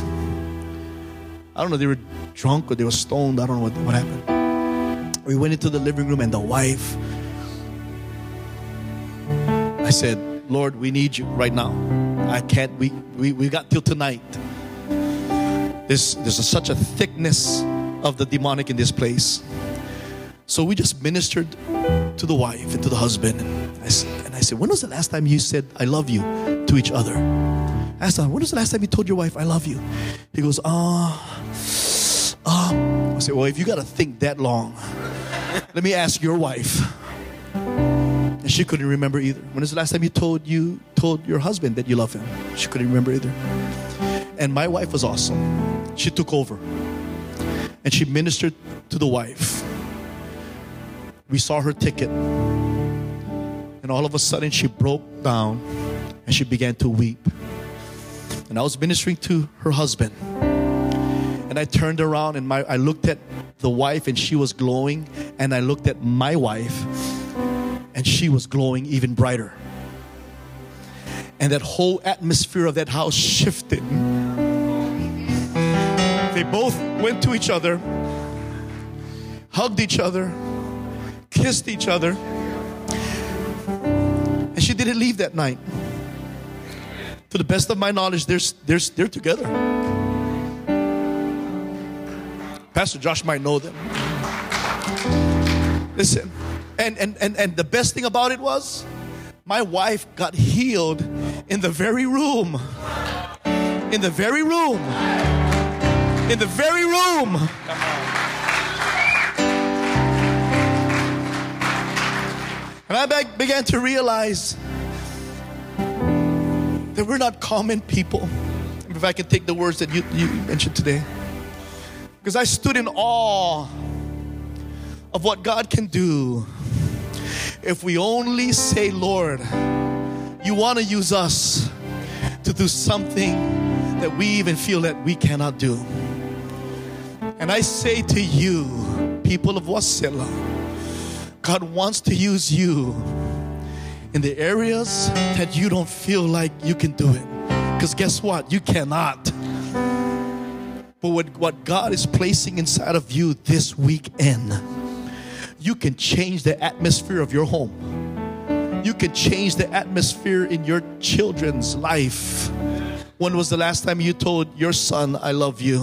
I don't know, they were drunk or they were stoned. I don't know what, what happened. We went into the living room, and the wife, I said, Lord, we need you right now. I can't, we, we, we got till tonight. There's, there's a, such a thickness of the demonic in this place. So we just ministered to the wife and to the husband. And I, and I said, When was the last time you said, I love you to each other? Asked him, When was the last time you told your wife, I love you? He goes, Ah, ah. I said, Well, if you got to think that long, let me ask your wife. And she couldn't remember either. When was the last time you told you told your husband that you love him? She couldn't remember either. And my wife was awesome. She took over. And she ministered to the wife. We saw her ticket. And all of a sudden she broke down and she began to weep. And I was ministering to her husband. And I turned around and my, I looked at the wife and she was glowing. And I looked at my wife and she was glowing even brighter. And that whole atmosphere of that house shifted. They both went to each other, hugged each other, kissed each other. And she didn't leave that night. To the best of my knowledge, they're, they're, they're together. Pastor Josh might know them. Listen, and, and, and, and the best thing about it was, my wife got healed in the very room. In the very room. In the very room. And I began to realize that we're not common people. If I can take the words that you, you mentioned today. Because I stood in awe of what God can do if we only say, Lord, you want to use us to do something that we even feel that we cannot do. And I say to you, people of Wasilla, God wants to use you in the areas that you don't feel like you can do it. Because guess what? You cannot. But what, what God is placing inside of you this weekend you can change the atmosphere of your home. You can change the atmosphere in your children's life. When was the last time you told your son, I love you?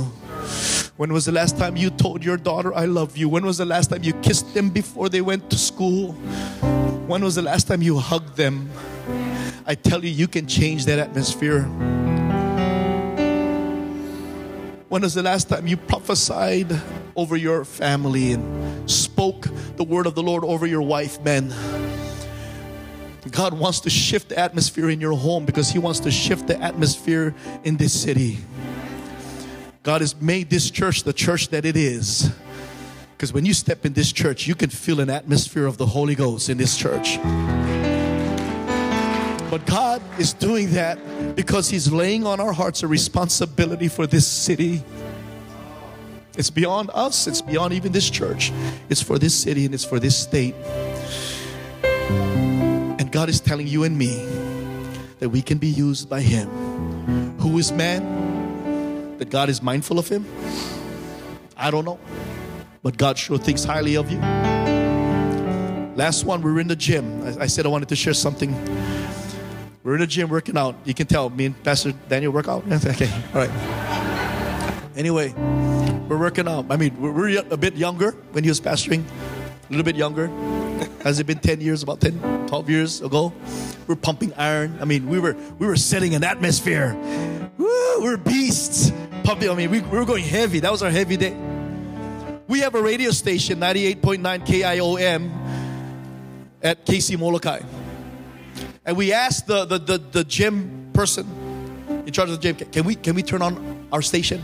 When was the last time you told your daughter, I love you? When was the last time you kissed them before they went to school? When was the last time you hugged them? I tell you, you can change that atmosphere. When was the last time you prophesied over your family and spoke the word of the Lord over your wife, men? God wants to shift the atmosphere in your home because He wants to shift the atmosphere in this city. God has made this church the church that it is. Because when you step in this church, you can feel an atmosphere of the Holy Ghost in this church. But God is doing that because He's laying on our hearts a responsibility for this city. It's beyond us, it's beyond even this church. It's for this city and it's for this state. And God is telling you and me that we can be used by Him. Who is man? That God is mindful of him? I don't know. But God sure thinks highly of you. Last one, we were in the gym. I, I said I wanted to share something we're in the gym working out. You can tell me and Pastor Daniel work out. okay, all right. Anyway, we're working out. I mean, we're a bit younger when he was pastoring, a little bit younger. Has it been 10 years, about 10, 12 years ago? We're pumping iron. I mean, we were we were setting an atmosphere. Woo, we're beasts. Pumping, I mean, we, we were going heavy. That was our heavy day. We have a radio station, 98.9 KIOM at KC Molokai. And we asked the, the, the, the gym person in charge of the gym, can we, can we turn on our station?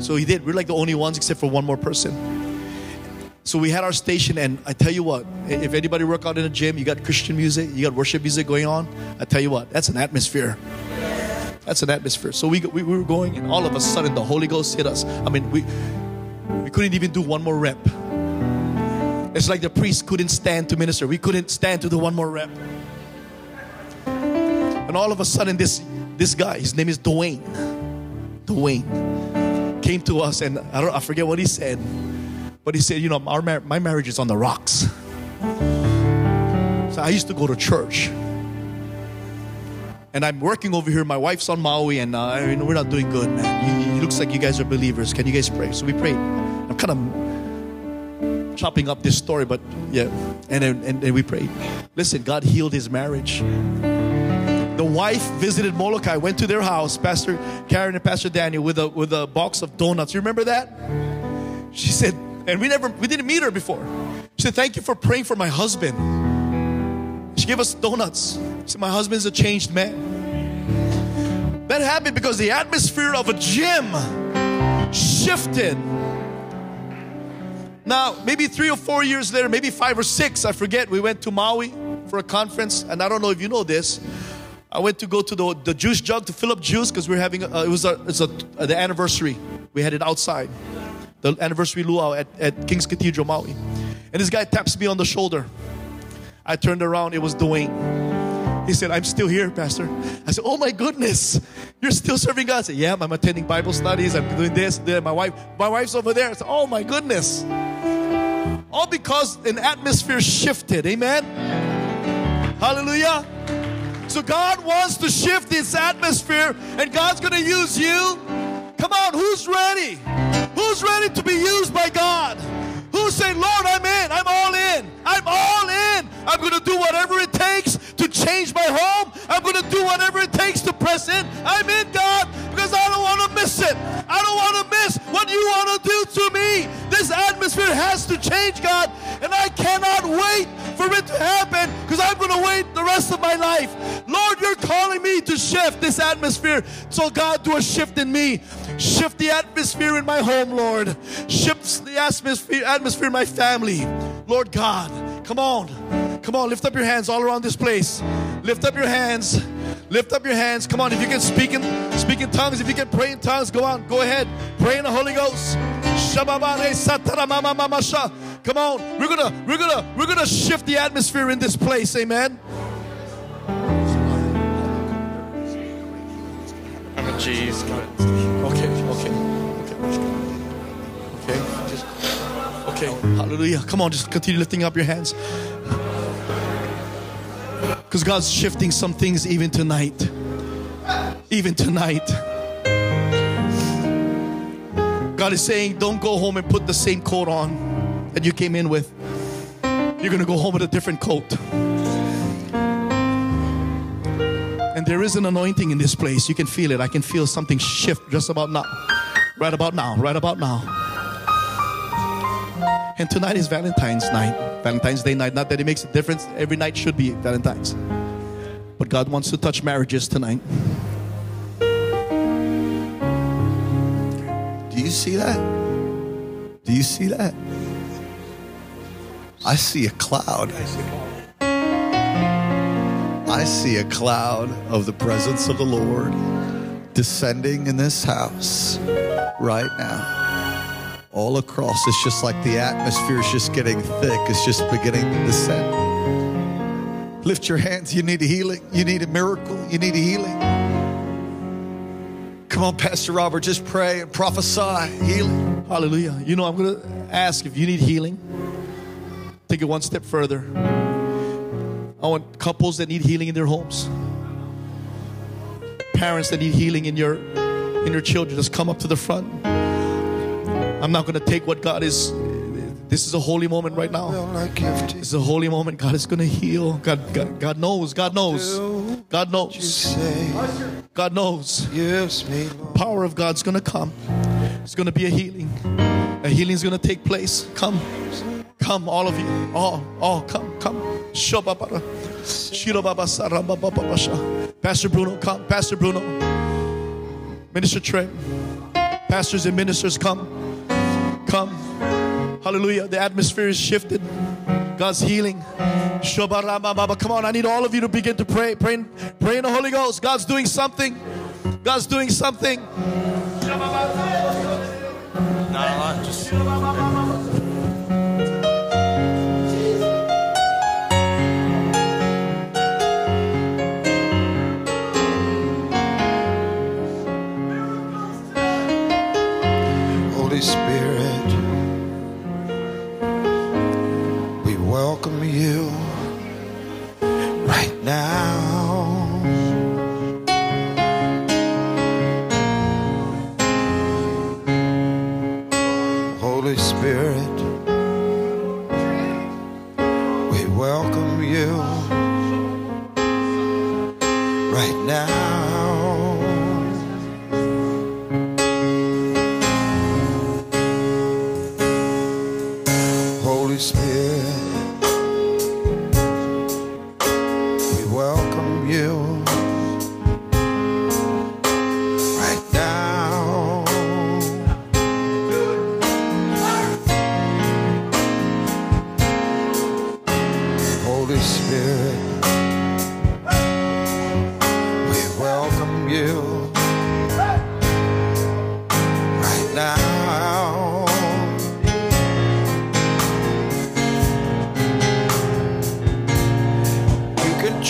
So he did. We're like the only ones except for one more person. So we had our station, and I tell you what, if anybody work out in a gym, you got Christian music, you got worship music going on. I tell you what, that's an atmosphere. That's an atmosphere. So we, we, we were going, and all of a sudden the Holy Ghost hit us. I mean, we couldn't even do one more rep. It's like the priest couldn't stand to minister. We couldn't stand to do one more rep. And all of a sudden, this this guy, his name is Dwayne. Dwayne came to us, and I don't, I forget what he said, but he said, you know, our mar- my marriage is on the rocks. So I used to go to church, and I'm working over here. My wife's on Maui, and uh, I mean, we're not doing good, man. You, it looks like you guys are believers. Can you guys pray? So we prayed. I'm kind of chopping up this story, but yeah, and then and, and we prayed. Listen, God healed his marriage the wife visited Molokai, went to their house, Pastor Karen and Pastor Daniel, with a with a box of donuts. You remember that? She said, and we never we didn't meet her before. She said, Thank you for praying for my husband. She gave us donuts. She said, My husband's a changed man. That happened because the atmosphere of a gym shifted. Now, maybe three or four years later, maybe five or six, I forget, we went to Maui for a conference, and I don't know if you know this. I went to go to the, the juice jug to fill up juice because we are having a, it was a, a, uh, the anniversary. We had it outside, the anniversary luau at, at King's Cathedral Maui, and this guy taps me on the shoulder. I turned around. It was Dwayne. He said, "I'm still here, Pastor." I said, "Oh my goodness, you're still serving God." I said, "Yeah, I'm attending Bible studies. I'm doing this." Then my wife, my wife's over there. I said, "Oh my goodness." All because an atmosphere shifted. Amen. Hallelujah. So God wants to shift this atmosphere and God's going to use you. Come on, who's ready? Who's ready to be used by God? Who's saying, Lord, I'm in, I'm all in, I'm all in. I'm going to do whatever it takes change my home. I'm going to do whatever it takes to press in. I'm in, God, because I don't want to miss it. I don't want to miss what you want to do to me. This atmosphere has to change, God, and I cannot wait for it to happen because I'm going to wait the rest of my life. Lord, you're calling me to shift this atmosphere. So, God, do a shift in me. Shift the atmosphere in my home, Lord. Shift the atmosphere, atmosphere in my family. Lord God, come on. Come on, lift up your hands all around this place. Lift up your hands. Lift up your hands. Come on, if you can speak in speak in tongues, if you can pray in tongues, go on, go ahead. Pray in the Holy Ghost. Come on, we're gonna we're gonna we're gonna shift the atmosphere in this place, amen. Jeez. Okay, okay, okay, okay. Okay, hallelujah. Come on, just continue lifting up your hands. Because God's shifting some things even tonight. Even tonight. God is saying, don't go home and put the same coat on that you came in with. You're going to go home with a different coat. And there is an anointing in this place. You can feel it. I can feel something shift just about now. Right about now. Right about now. And tonight is Valentine's night. Valentine's Day night. Not that it makes a difference. Every night should be Valentine's. But God wants to touch marriages tonight. Do you see that? Do you see that? I see a cloud. I see a cloud of the presence of the Lord descending in this house right now. All across, it's just like the atmosphere is just getting thick, it's just beginning to descend. Lift your hands. You need a healing. You need a miracle. You need a healing. Come on, Pastor Robert, just pray and prophesy healing. Hallelujah. You know, I'm going to ask if you need healing. Take it one step further. I want couples that need healing in their homes. Parents that need healing in your in your children. Just come up to the front. I'm not going to take what God is. This is a holy moment right now. This is a holy moment. God is going to heal. God, God, God knows. God knows. God knows. God knows. Power of God's going to come. It's going to be a healing. A healing is going to take place. Come. Come, all of you. All, all, come, come. Pastor Bruno, come. Pastor Bruno. Minister Trent. Pastors and ministers, come. Come. Hallelujah. The atmosphere is shifted. God's healing. Come on, I need all of you to begin to pray. Pray, pray in the Holy Ghost. God's doing something. God's doing something. Not a lot, just.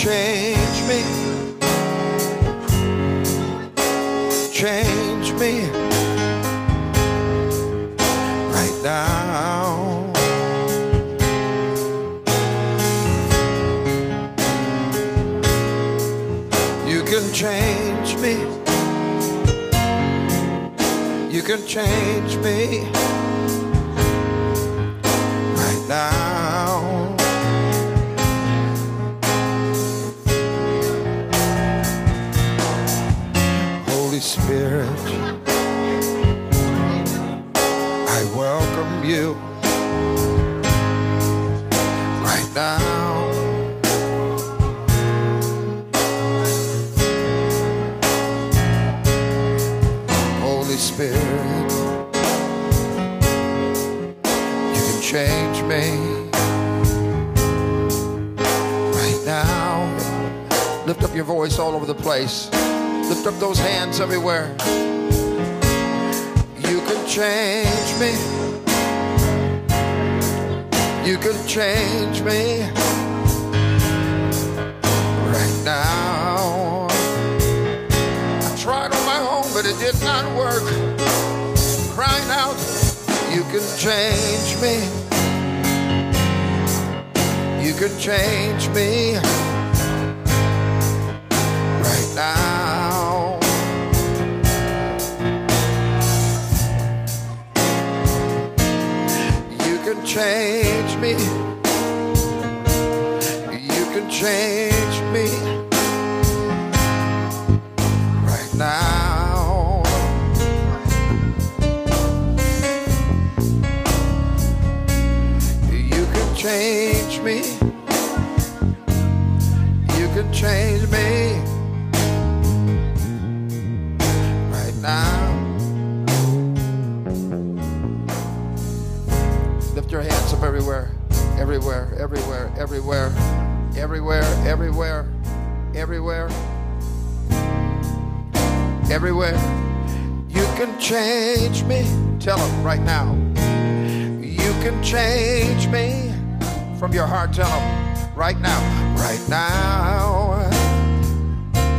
Change me. Change me right now. You can change me. You can change me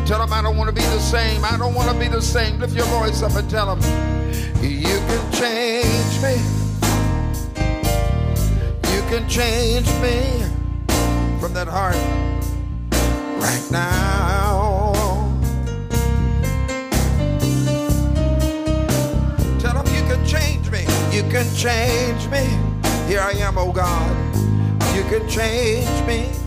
Tell them I don't want to be the same. I don't want to be the same. Lift your voice up and tell them you can change me. You can change me from that heart right now. Tell them you can change me. You can change me. Here I am, oh God. You can change me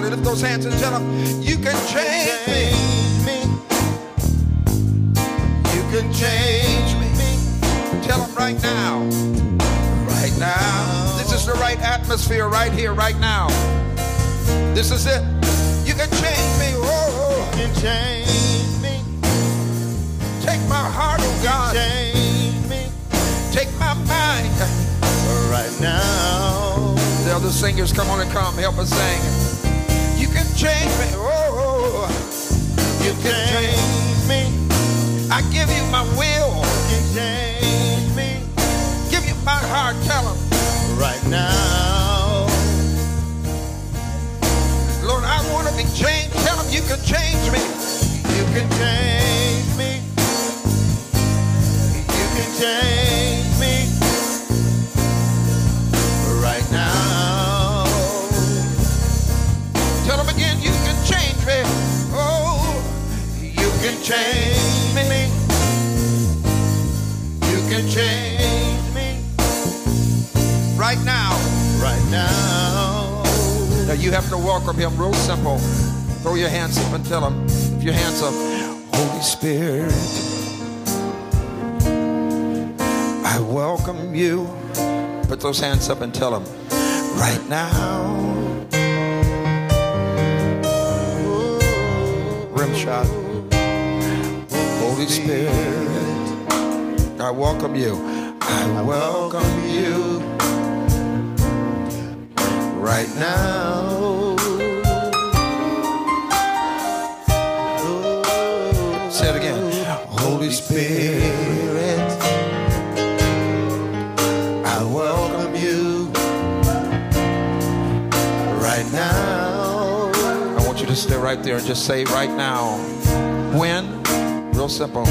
somebody. Lift those hands and tell them, You can change me. me. You can change me. Tell them right now. Right now. This is the right atmosphere right here, right now. This is it. You can change me. Oh, You can change me. take my heart, oh God. Change me Take my mind. right now. The other singers, come on and come. Help us sing. Change me. Oh, You can change me. I give you my will. You change me Give you my heart. Tell them. right now. Lord, I want to be changed. Tell them you can change me. You can change me. You can change change me. You can change me Right now. right now. Now you have to welcome him real simple. Throw your hands up and tell him, if your hands up, Holy Spirit, I welcome you. Put those hands up and tell him, right now. Rim shot. Holy Spirit, I welcome you. I welcome you right now. Say it again. Holy Spirit, I welcome you right now. I want you to stay right there and just say right now. When? Simple.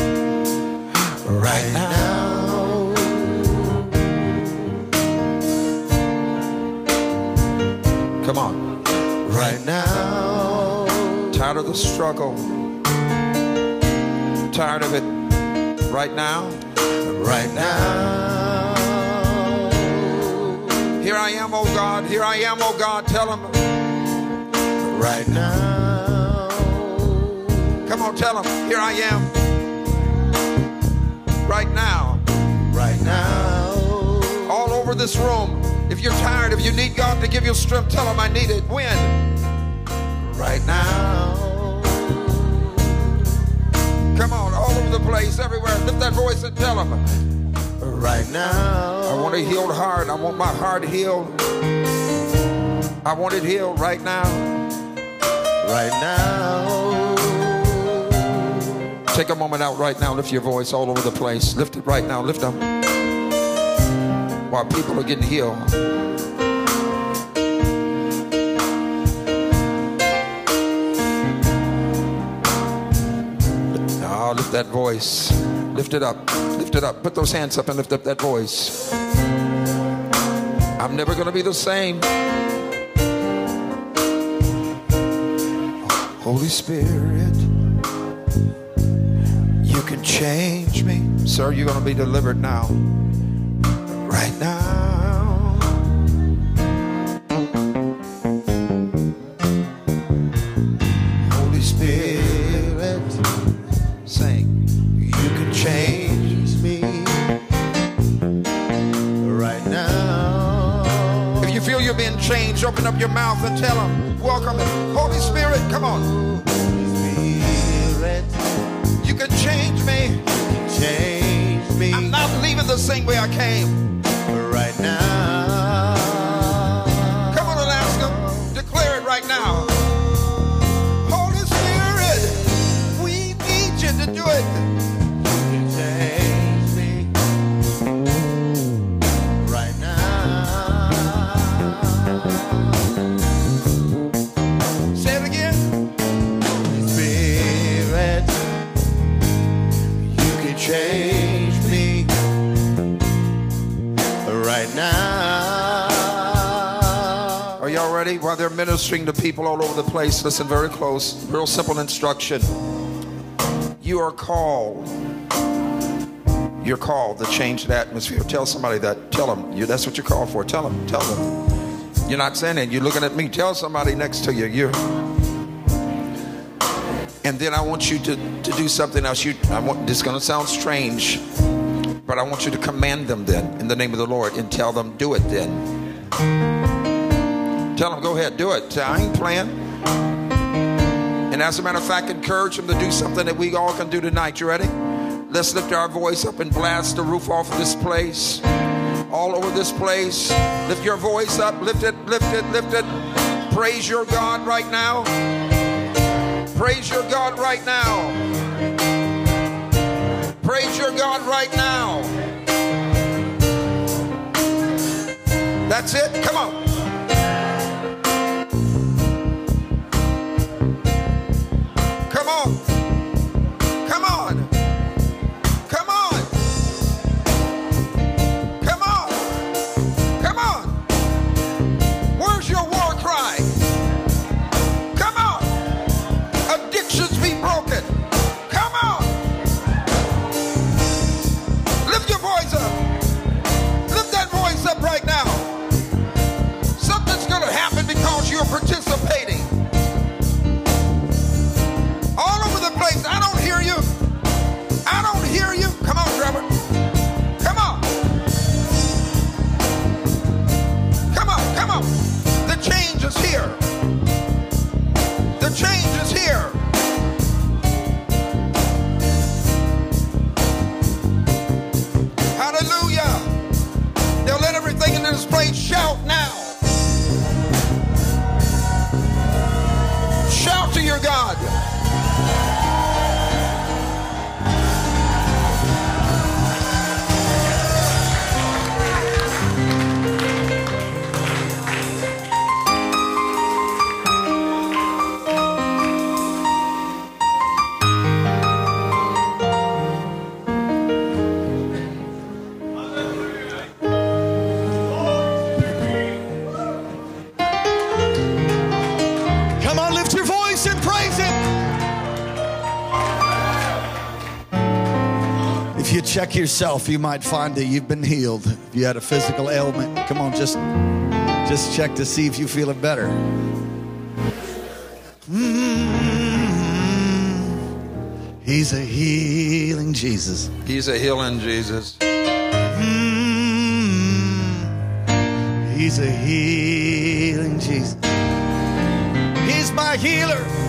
Right now. Come on. Right now. Tired of the struggle. Tired of it. Right now. Right now. Here I am, oh God. Here I am, oh God. Tell him. Right now. Come on, tell him. Here I am. This room. If you're tired, if you need God to give you strength, tell him I need it. When? Right now. Come on, all over the place, everywhere. Lift that voice and tell him. Right now. I want a healed heart. I want my heart healed. I want it healed right now. Right now. Take a moment out right now. Lift your voice all over the place. Lift it right now. Lift them. While people are getting healed. Oh, lift that voice. Lift it up. Lift it up. Put those hands up and lift up that voice. I'm never going to be the same. Holy Spirit, you can change me. Sir, you're going to be delivered now. Right now. Holy Spirit, sing. You can change me right now. If you feel you're being changed, open up your mouth and tell them, welcome. Holy Spirit, come on. Spirit, You can change me. change me I'm not leaving the same way I came. Ministering to people all over the place, listen very close. Real simple instruction. You are called. You're called to change the atmosphere. Tell somebody that. Tell them. You, that's what you're called for. Tell them. Tell them. You're not saying it. You're looking at me. Tell somebody next to you. You're. And then I want you to, to do something else. You, I want. This is going to sound strange, but I want you to command them then in the name of the Lord and tell them, do it then. Tell them, go ahead, do it. I ain't playing. And as a matter of fact, encourage them to do something that we all can do tonight. You ready? Let's lift our voice up and blast the roof off of this place. All over this place. Lift your voice up. Lift it, lift it, lift it. Praise your God right now. Praise your God right now. Praise your God right now. That's it. Come on. On. Check yourself, you might find that you've been healed. If you had a physical ailment, come on, just just check to see if you feel it better. Mm. He's a healing Jesus. He's a healing Jesus. Mm. He's a healing Jesus. He's my healer.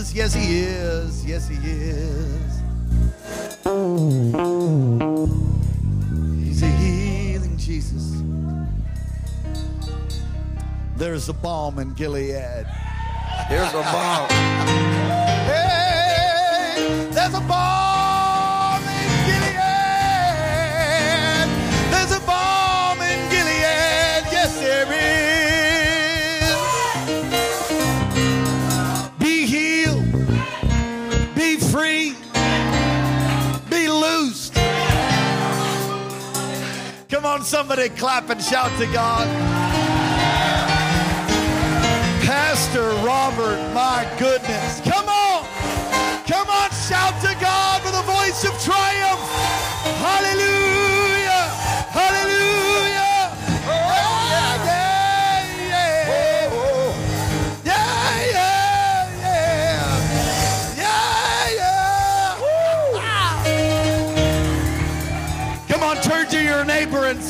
Jesus. Yes, he is. Yes, he is. He's a healing Jesus. There's a balm in Gilead. Here's a bomb. Hey, there's a balm Come on, somebody clap and shout to God. Pastor Robert, my goodness.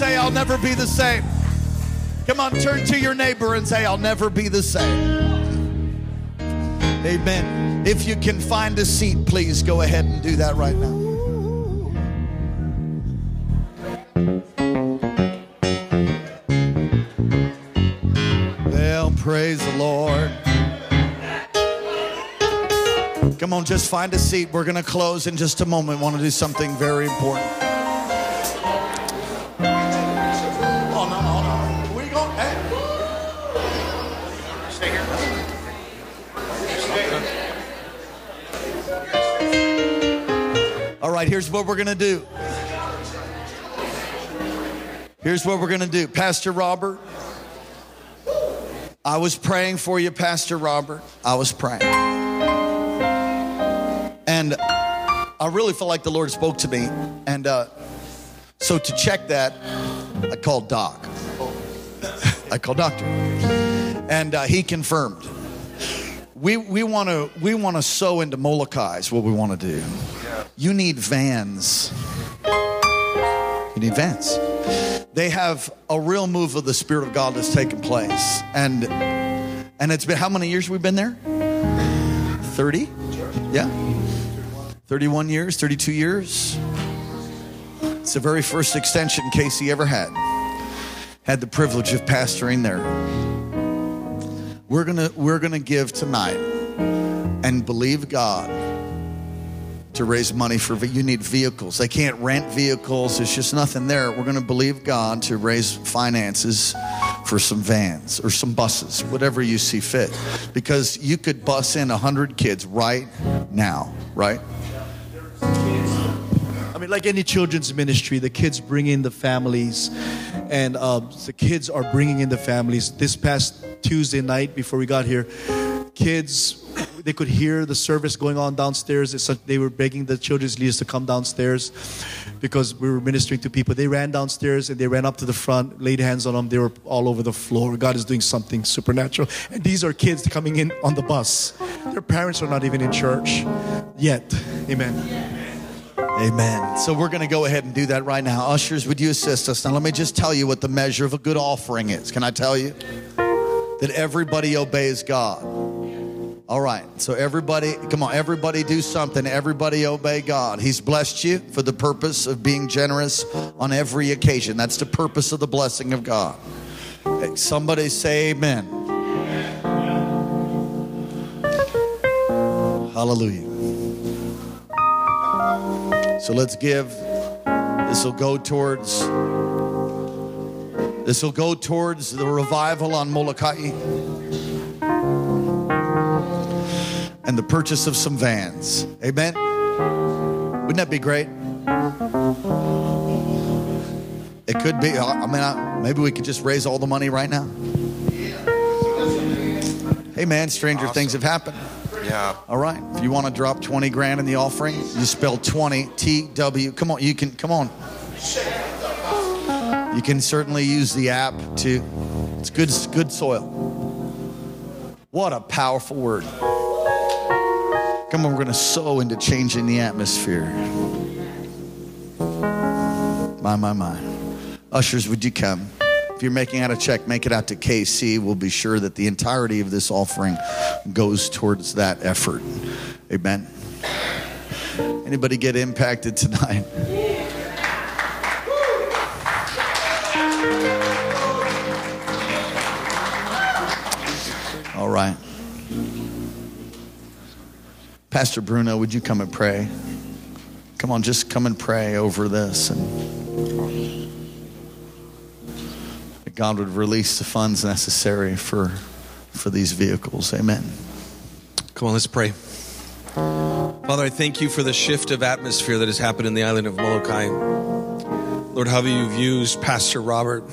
Say, I'll never be the same. Come on, turn to your neighbor and say, I'll never be the same. Amen. If you can find a seat, please go ahead and do that right now. Well, praise the Lord. Come on, just find a seat. We're going to close in just a moment. Want to do something very important. Right, here's what we're going to do. Here's what we're going to do. Pastor Robert, I was praying for you, Pastor Robert. I was praying. And I really felt like the Lord spoke to me. And uh, so to check that, I called Doc. I called Doctor. And uh, he confirmed. We, we want to we want to sow into Molokai is what we want to do. You need vans. You need vans. They have a real move of the Spirit of God that's taken place. And and it's been how many years we've been there? 30? Yeah. 31 years, 32 years. It's the very first extension Casey ever had. Had the privilege of pastoring there. We're gonna we're gonna give tonight and believe God to raise money for you need vehicles. They can't rent vehicles. There's just nothing there. We're going to believe God to raise finances for some vans or some buses, whatever you see fit. Because you could bus in 100 kids right now, right? I mean, like any children's ministry, the kids bring in the families, and uh, the kids are bringing in the families. This past Tuesday night, before we got here, kids they could hear the service going on downstairs. They were begging the children's leaders to come downstairs because we were ministering to people. They ran downstairs and they ran up to the front, laid hands on them. They were all over the floor. God is doing something supernatural. And these are kids coming in on the bus. Their parents are not even in church yet. Amen. Amen. So we're going to go ahead and do that right now. Ushers, would you assist us? Now, let me just tell you what the measure of a good offering is. Can I tell you? That everybody obeys God. All right. So, everybody, come on, everybody do something. Everybody obey God. He's blessed you for the purpose of being generous on every occasion. That's the purpose of the blessing of God. Somebody say amen. Hallelujah. So let's give. This will go towards. This will go towards the revival on Molokai and the purchase of some vans. Amen. Wouldn't that be great? It could be. I mean, I, maybe we could just raise all the money right now. Hey, man, stranger things have happened. Yeah. All right. If you want to drop 20 grand in the offering, you spell 20 T W. Come on, you can come on. You can certainly use the app to it's good good soil. What a powerful word. Come on, we're going to sow into changing the atmosphere. My, my, my. Ushers, would you come? If you're making out a check, make it out to KC. We'll be sure that the entirety of this offering goes towards that effort. Amen. Anybody get impacted tonight? Pastor Bruno, would you come and pray? Come on, just come and pray over this and that God would release the funds necessary for for these vehicles. Amen. Come on, let's pray. Father, I thank you for the shift of atmosphere that has happened in the island of Molokai. Lord, how do you've used Pastor Robert.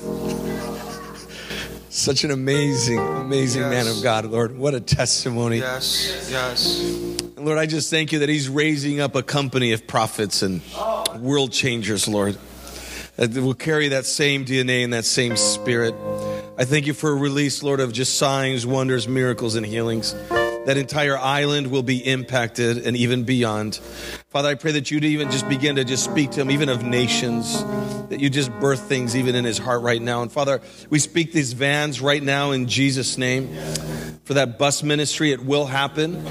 Such an amazing, amazing man of God, Lord. What a testimony. Yes. Yes. Lord, I just thank you that he's raising up a company of prophets and world changers, Lord, that will carry that same DNA and that same spirit. I thank you for a release, Lord, of just signs, wonders, miracles, and healings. That entire island will be impacted and even beyond. Father, I pray that you'd even just begin to just speak to him, even of nations, that you just birth things even in his heart right now. And Father, we speak these vans right now in Jesus' name. For that bus ministry, it will happen.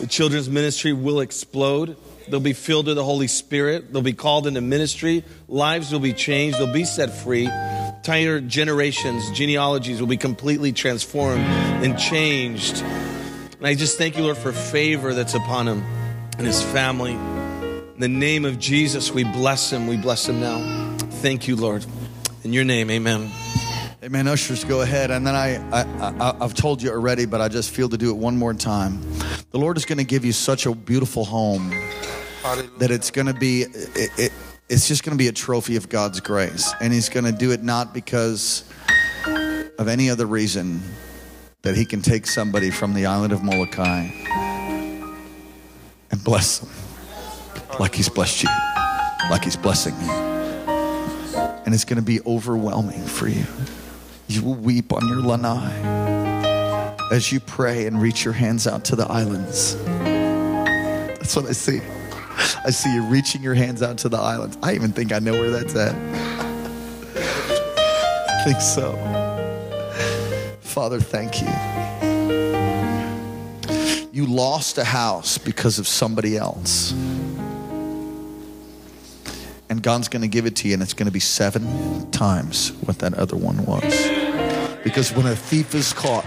The children's ministry will explode. They'll be filled with the Holy Spirit. They'll be called into ministry. Lives will be changed. They'll be set free. Entire generations, genealogies will be completely transformed and changed. And I just thank you, Lord, for favor that's upon him and his family. In the name of Jesus, we bless him. We bless him now. Thank you, Lord. In your name, amen. Amen. Ushers, go ahead. And then I, I, I, I've told you already, but I just feel to do it one more time. The Lord is going to give you such a beautiful home that it's going to be, it, it, it's just going to be a trophy of God's grace. And He's going to do it not because of any other reason that He can take somebody from the island of Molokai and bless them like He's blessed you, like He's blessing you. And it's going to be overwhelming for you. You will weep on your lanai as you pray and reach your hands out to the islands. That's what I see. I see you reaching your hands out to the islands. I even think I know where that's at. I think so. Father, thank you. You lost a house because of somebody else. And God's going to give it to you, and it's going to be seven times what that other one was. Because when a thief is caught,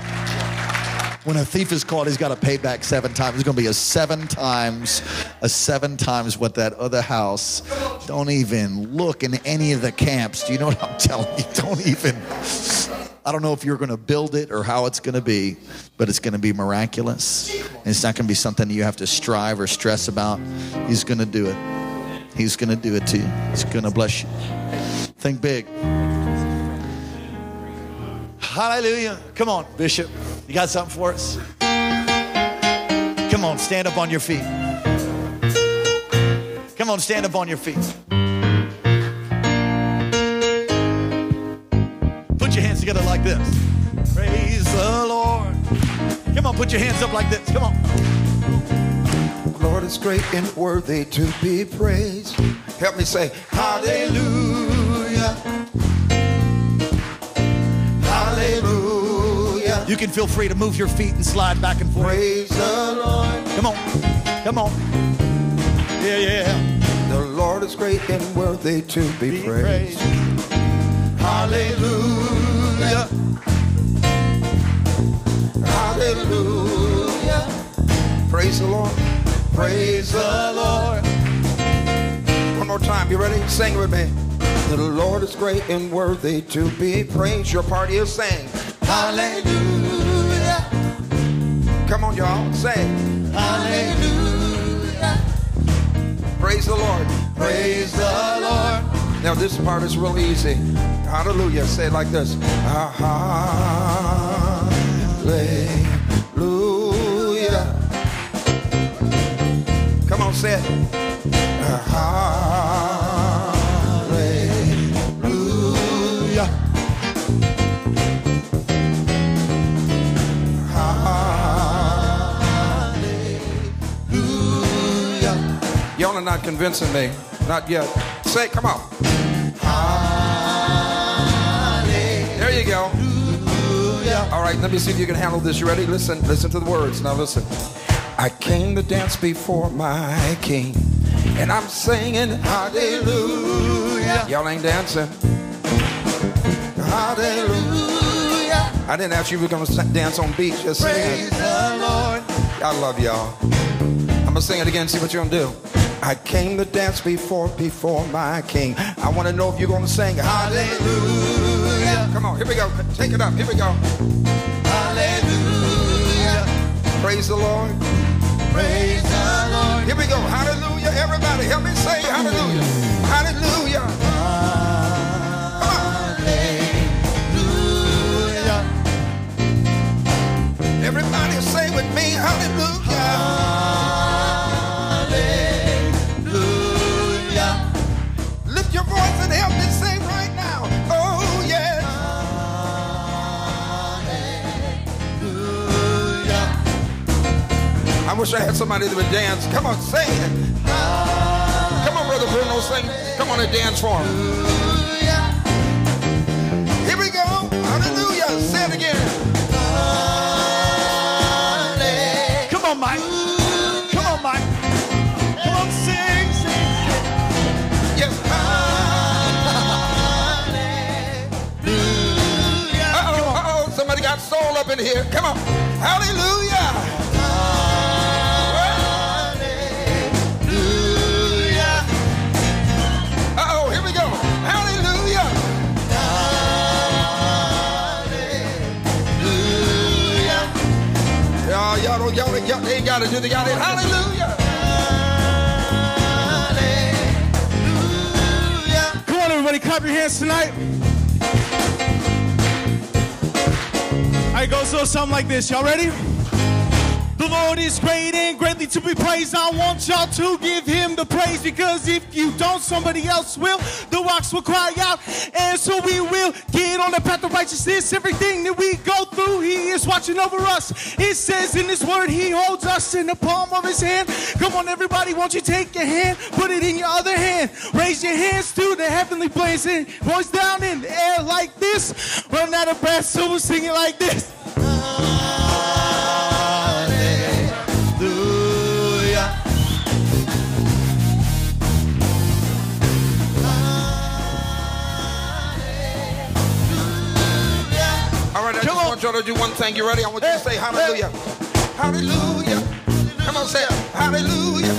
when a thief is caught, he's got to pay back seven times. It's going to be a seven times, a seven times what that other house. Don't even look in any of the camps. Do you know what I'm telling you? Don't even. I don't know if you're going to build it or how it's going to be, but it's going to be miraculous. And it's not going to be something you have to strive or stress about. He's going to do it. He's going to do it to you. He's going to bless you. Think big. Hallelujah. Come on, Bishop. You got something for us? Come on, stand up on your feet. Come on, stand up on your feet. Put your hands together like this. Praise the Lord. Come on, put your hands up like this. Come on. Lord is great and worthy to be praised. Help me say, Hallelujah. Hallelujah. You can feel free to move your feet and slide back and forth. Praise the Lord. Come on. Come on. Yeah, yeah. The Lord is great and worthy to be Be praised. praised. Hallelujah. Hallelujah. Praise the Lord. Praise the Lord. One more time. You ready? Sing with me. The Lord is great and worthy to be praised. Your party is saying, Hallelujah. Come on, y'all. Sing. Hallelujah. Praise the Lord. Praise the Lord. Now, this part is real easy. Hallelujah. Say it like this. Hallelujah. Come on, say it. Hallelujah. Hallelujah. Y'all are not convincing me. Not yet. Say come on. Right, let me see if you can handle this. You ready? Listen, listen to the words. Now listen. I came to dance before my king, and I'm singing hallelujah. Y'all ain't dancing. Hallelujah. I didn't ask you if you were going to dance on beat. Just sing it. the Lord. I love y'all. I'm gonna sing it again. See what you're gonna do. I came to dance before before my king. I want to know if you're gonna sing Hallelujah. Come on, here we go. Take it up. Here we go. Hallelujah. Praise the Lord. Praise the Lord. Here we go. Hallelujah. Everybody, help me say Hallelujah. Hallelujah. On. Everybody say with me, hallelujah. Hallelujah. I wish I had somebody that would dance. Come on, sing it. Come on, Brother Bruno, sing. Come on and dance for him. Here we go. Hallelujah. Say it again. Come on, Mike. Come on, Mike. Come on, sing. Yes. Uh-oh, uh-oh, somebody got soul up in here. Come on. Hallelujah. hallelujah. hallelujah. Come on, everybody, clap your hands tonight. I go so something like this. Y'all ready? The Lord is great and greatly to be praised. I want y'all to give him the praise because if you don't, somebody else will. The rocks will cry out, and so we will get on the path of righteousness. Everything that we go through, he is watching over us. It says in his word, he holds us in the palm of his hand. Come on, everybody, won't you take your hand, put it in your other hand, raise your hands to the heavenly place, and voice down in the air like this. Run out of breath, so we'll sing it like this. Want y'all to do one thing. You ready? I want you to say hallelujah. Hallelujah. Come on, say it. Hallelujah. Hallelujah,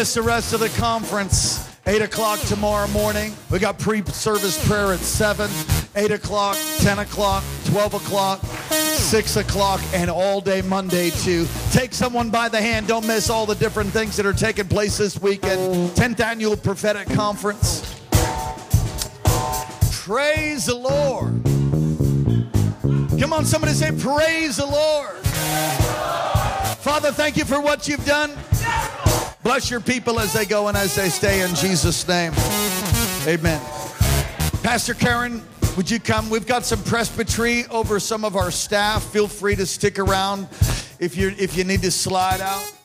miss the rest of the conference. 8 o'clock tomorrow morning. We got pre service prayer at 7, 8 o'clock, 10 o'clock, 12 o'clock, 6 o'clock, and all day Monday too. Take someone by the hand. Don't miss all the different things that are taking place this weekend. 10th Annual Prophetic Conference. Praise the Lord. Come on, somebody say, Praise the Lord. Father, thank you for what you've done. Bless your people as they go and as they stay in Jesus' name. Amen. Pastor Karen, would you come? We've got some presbytery over some of our staff. Feel free to stick around if you if you need to slide out.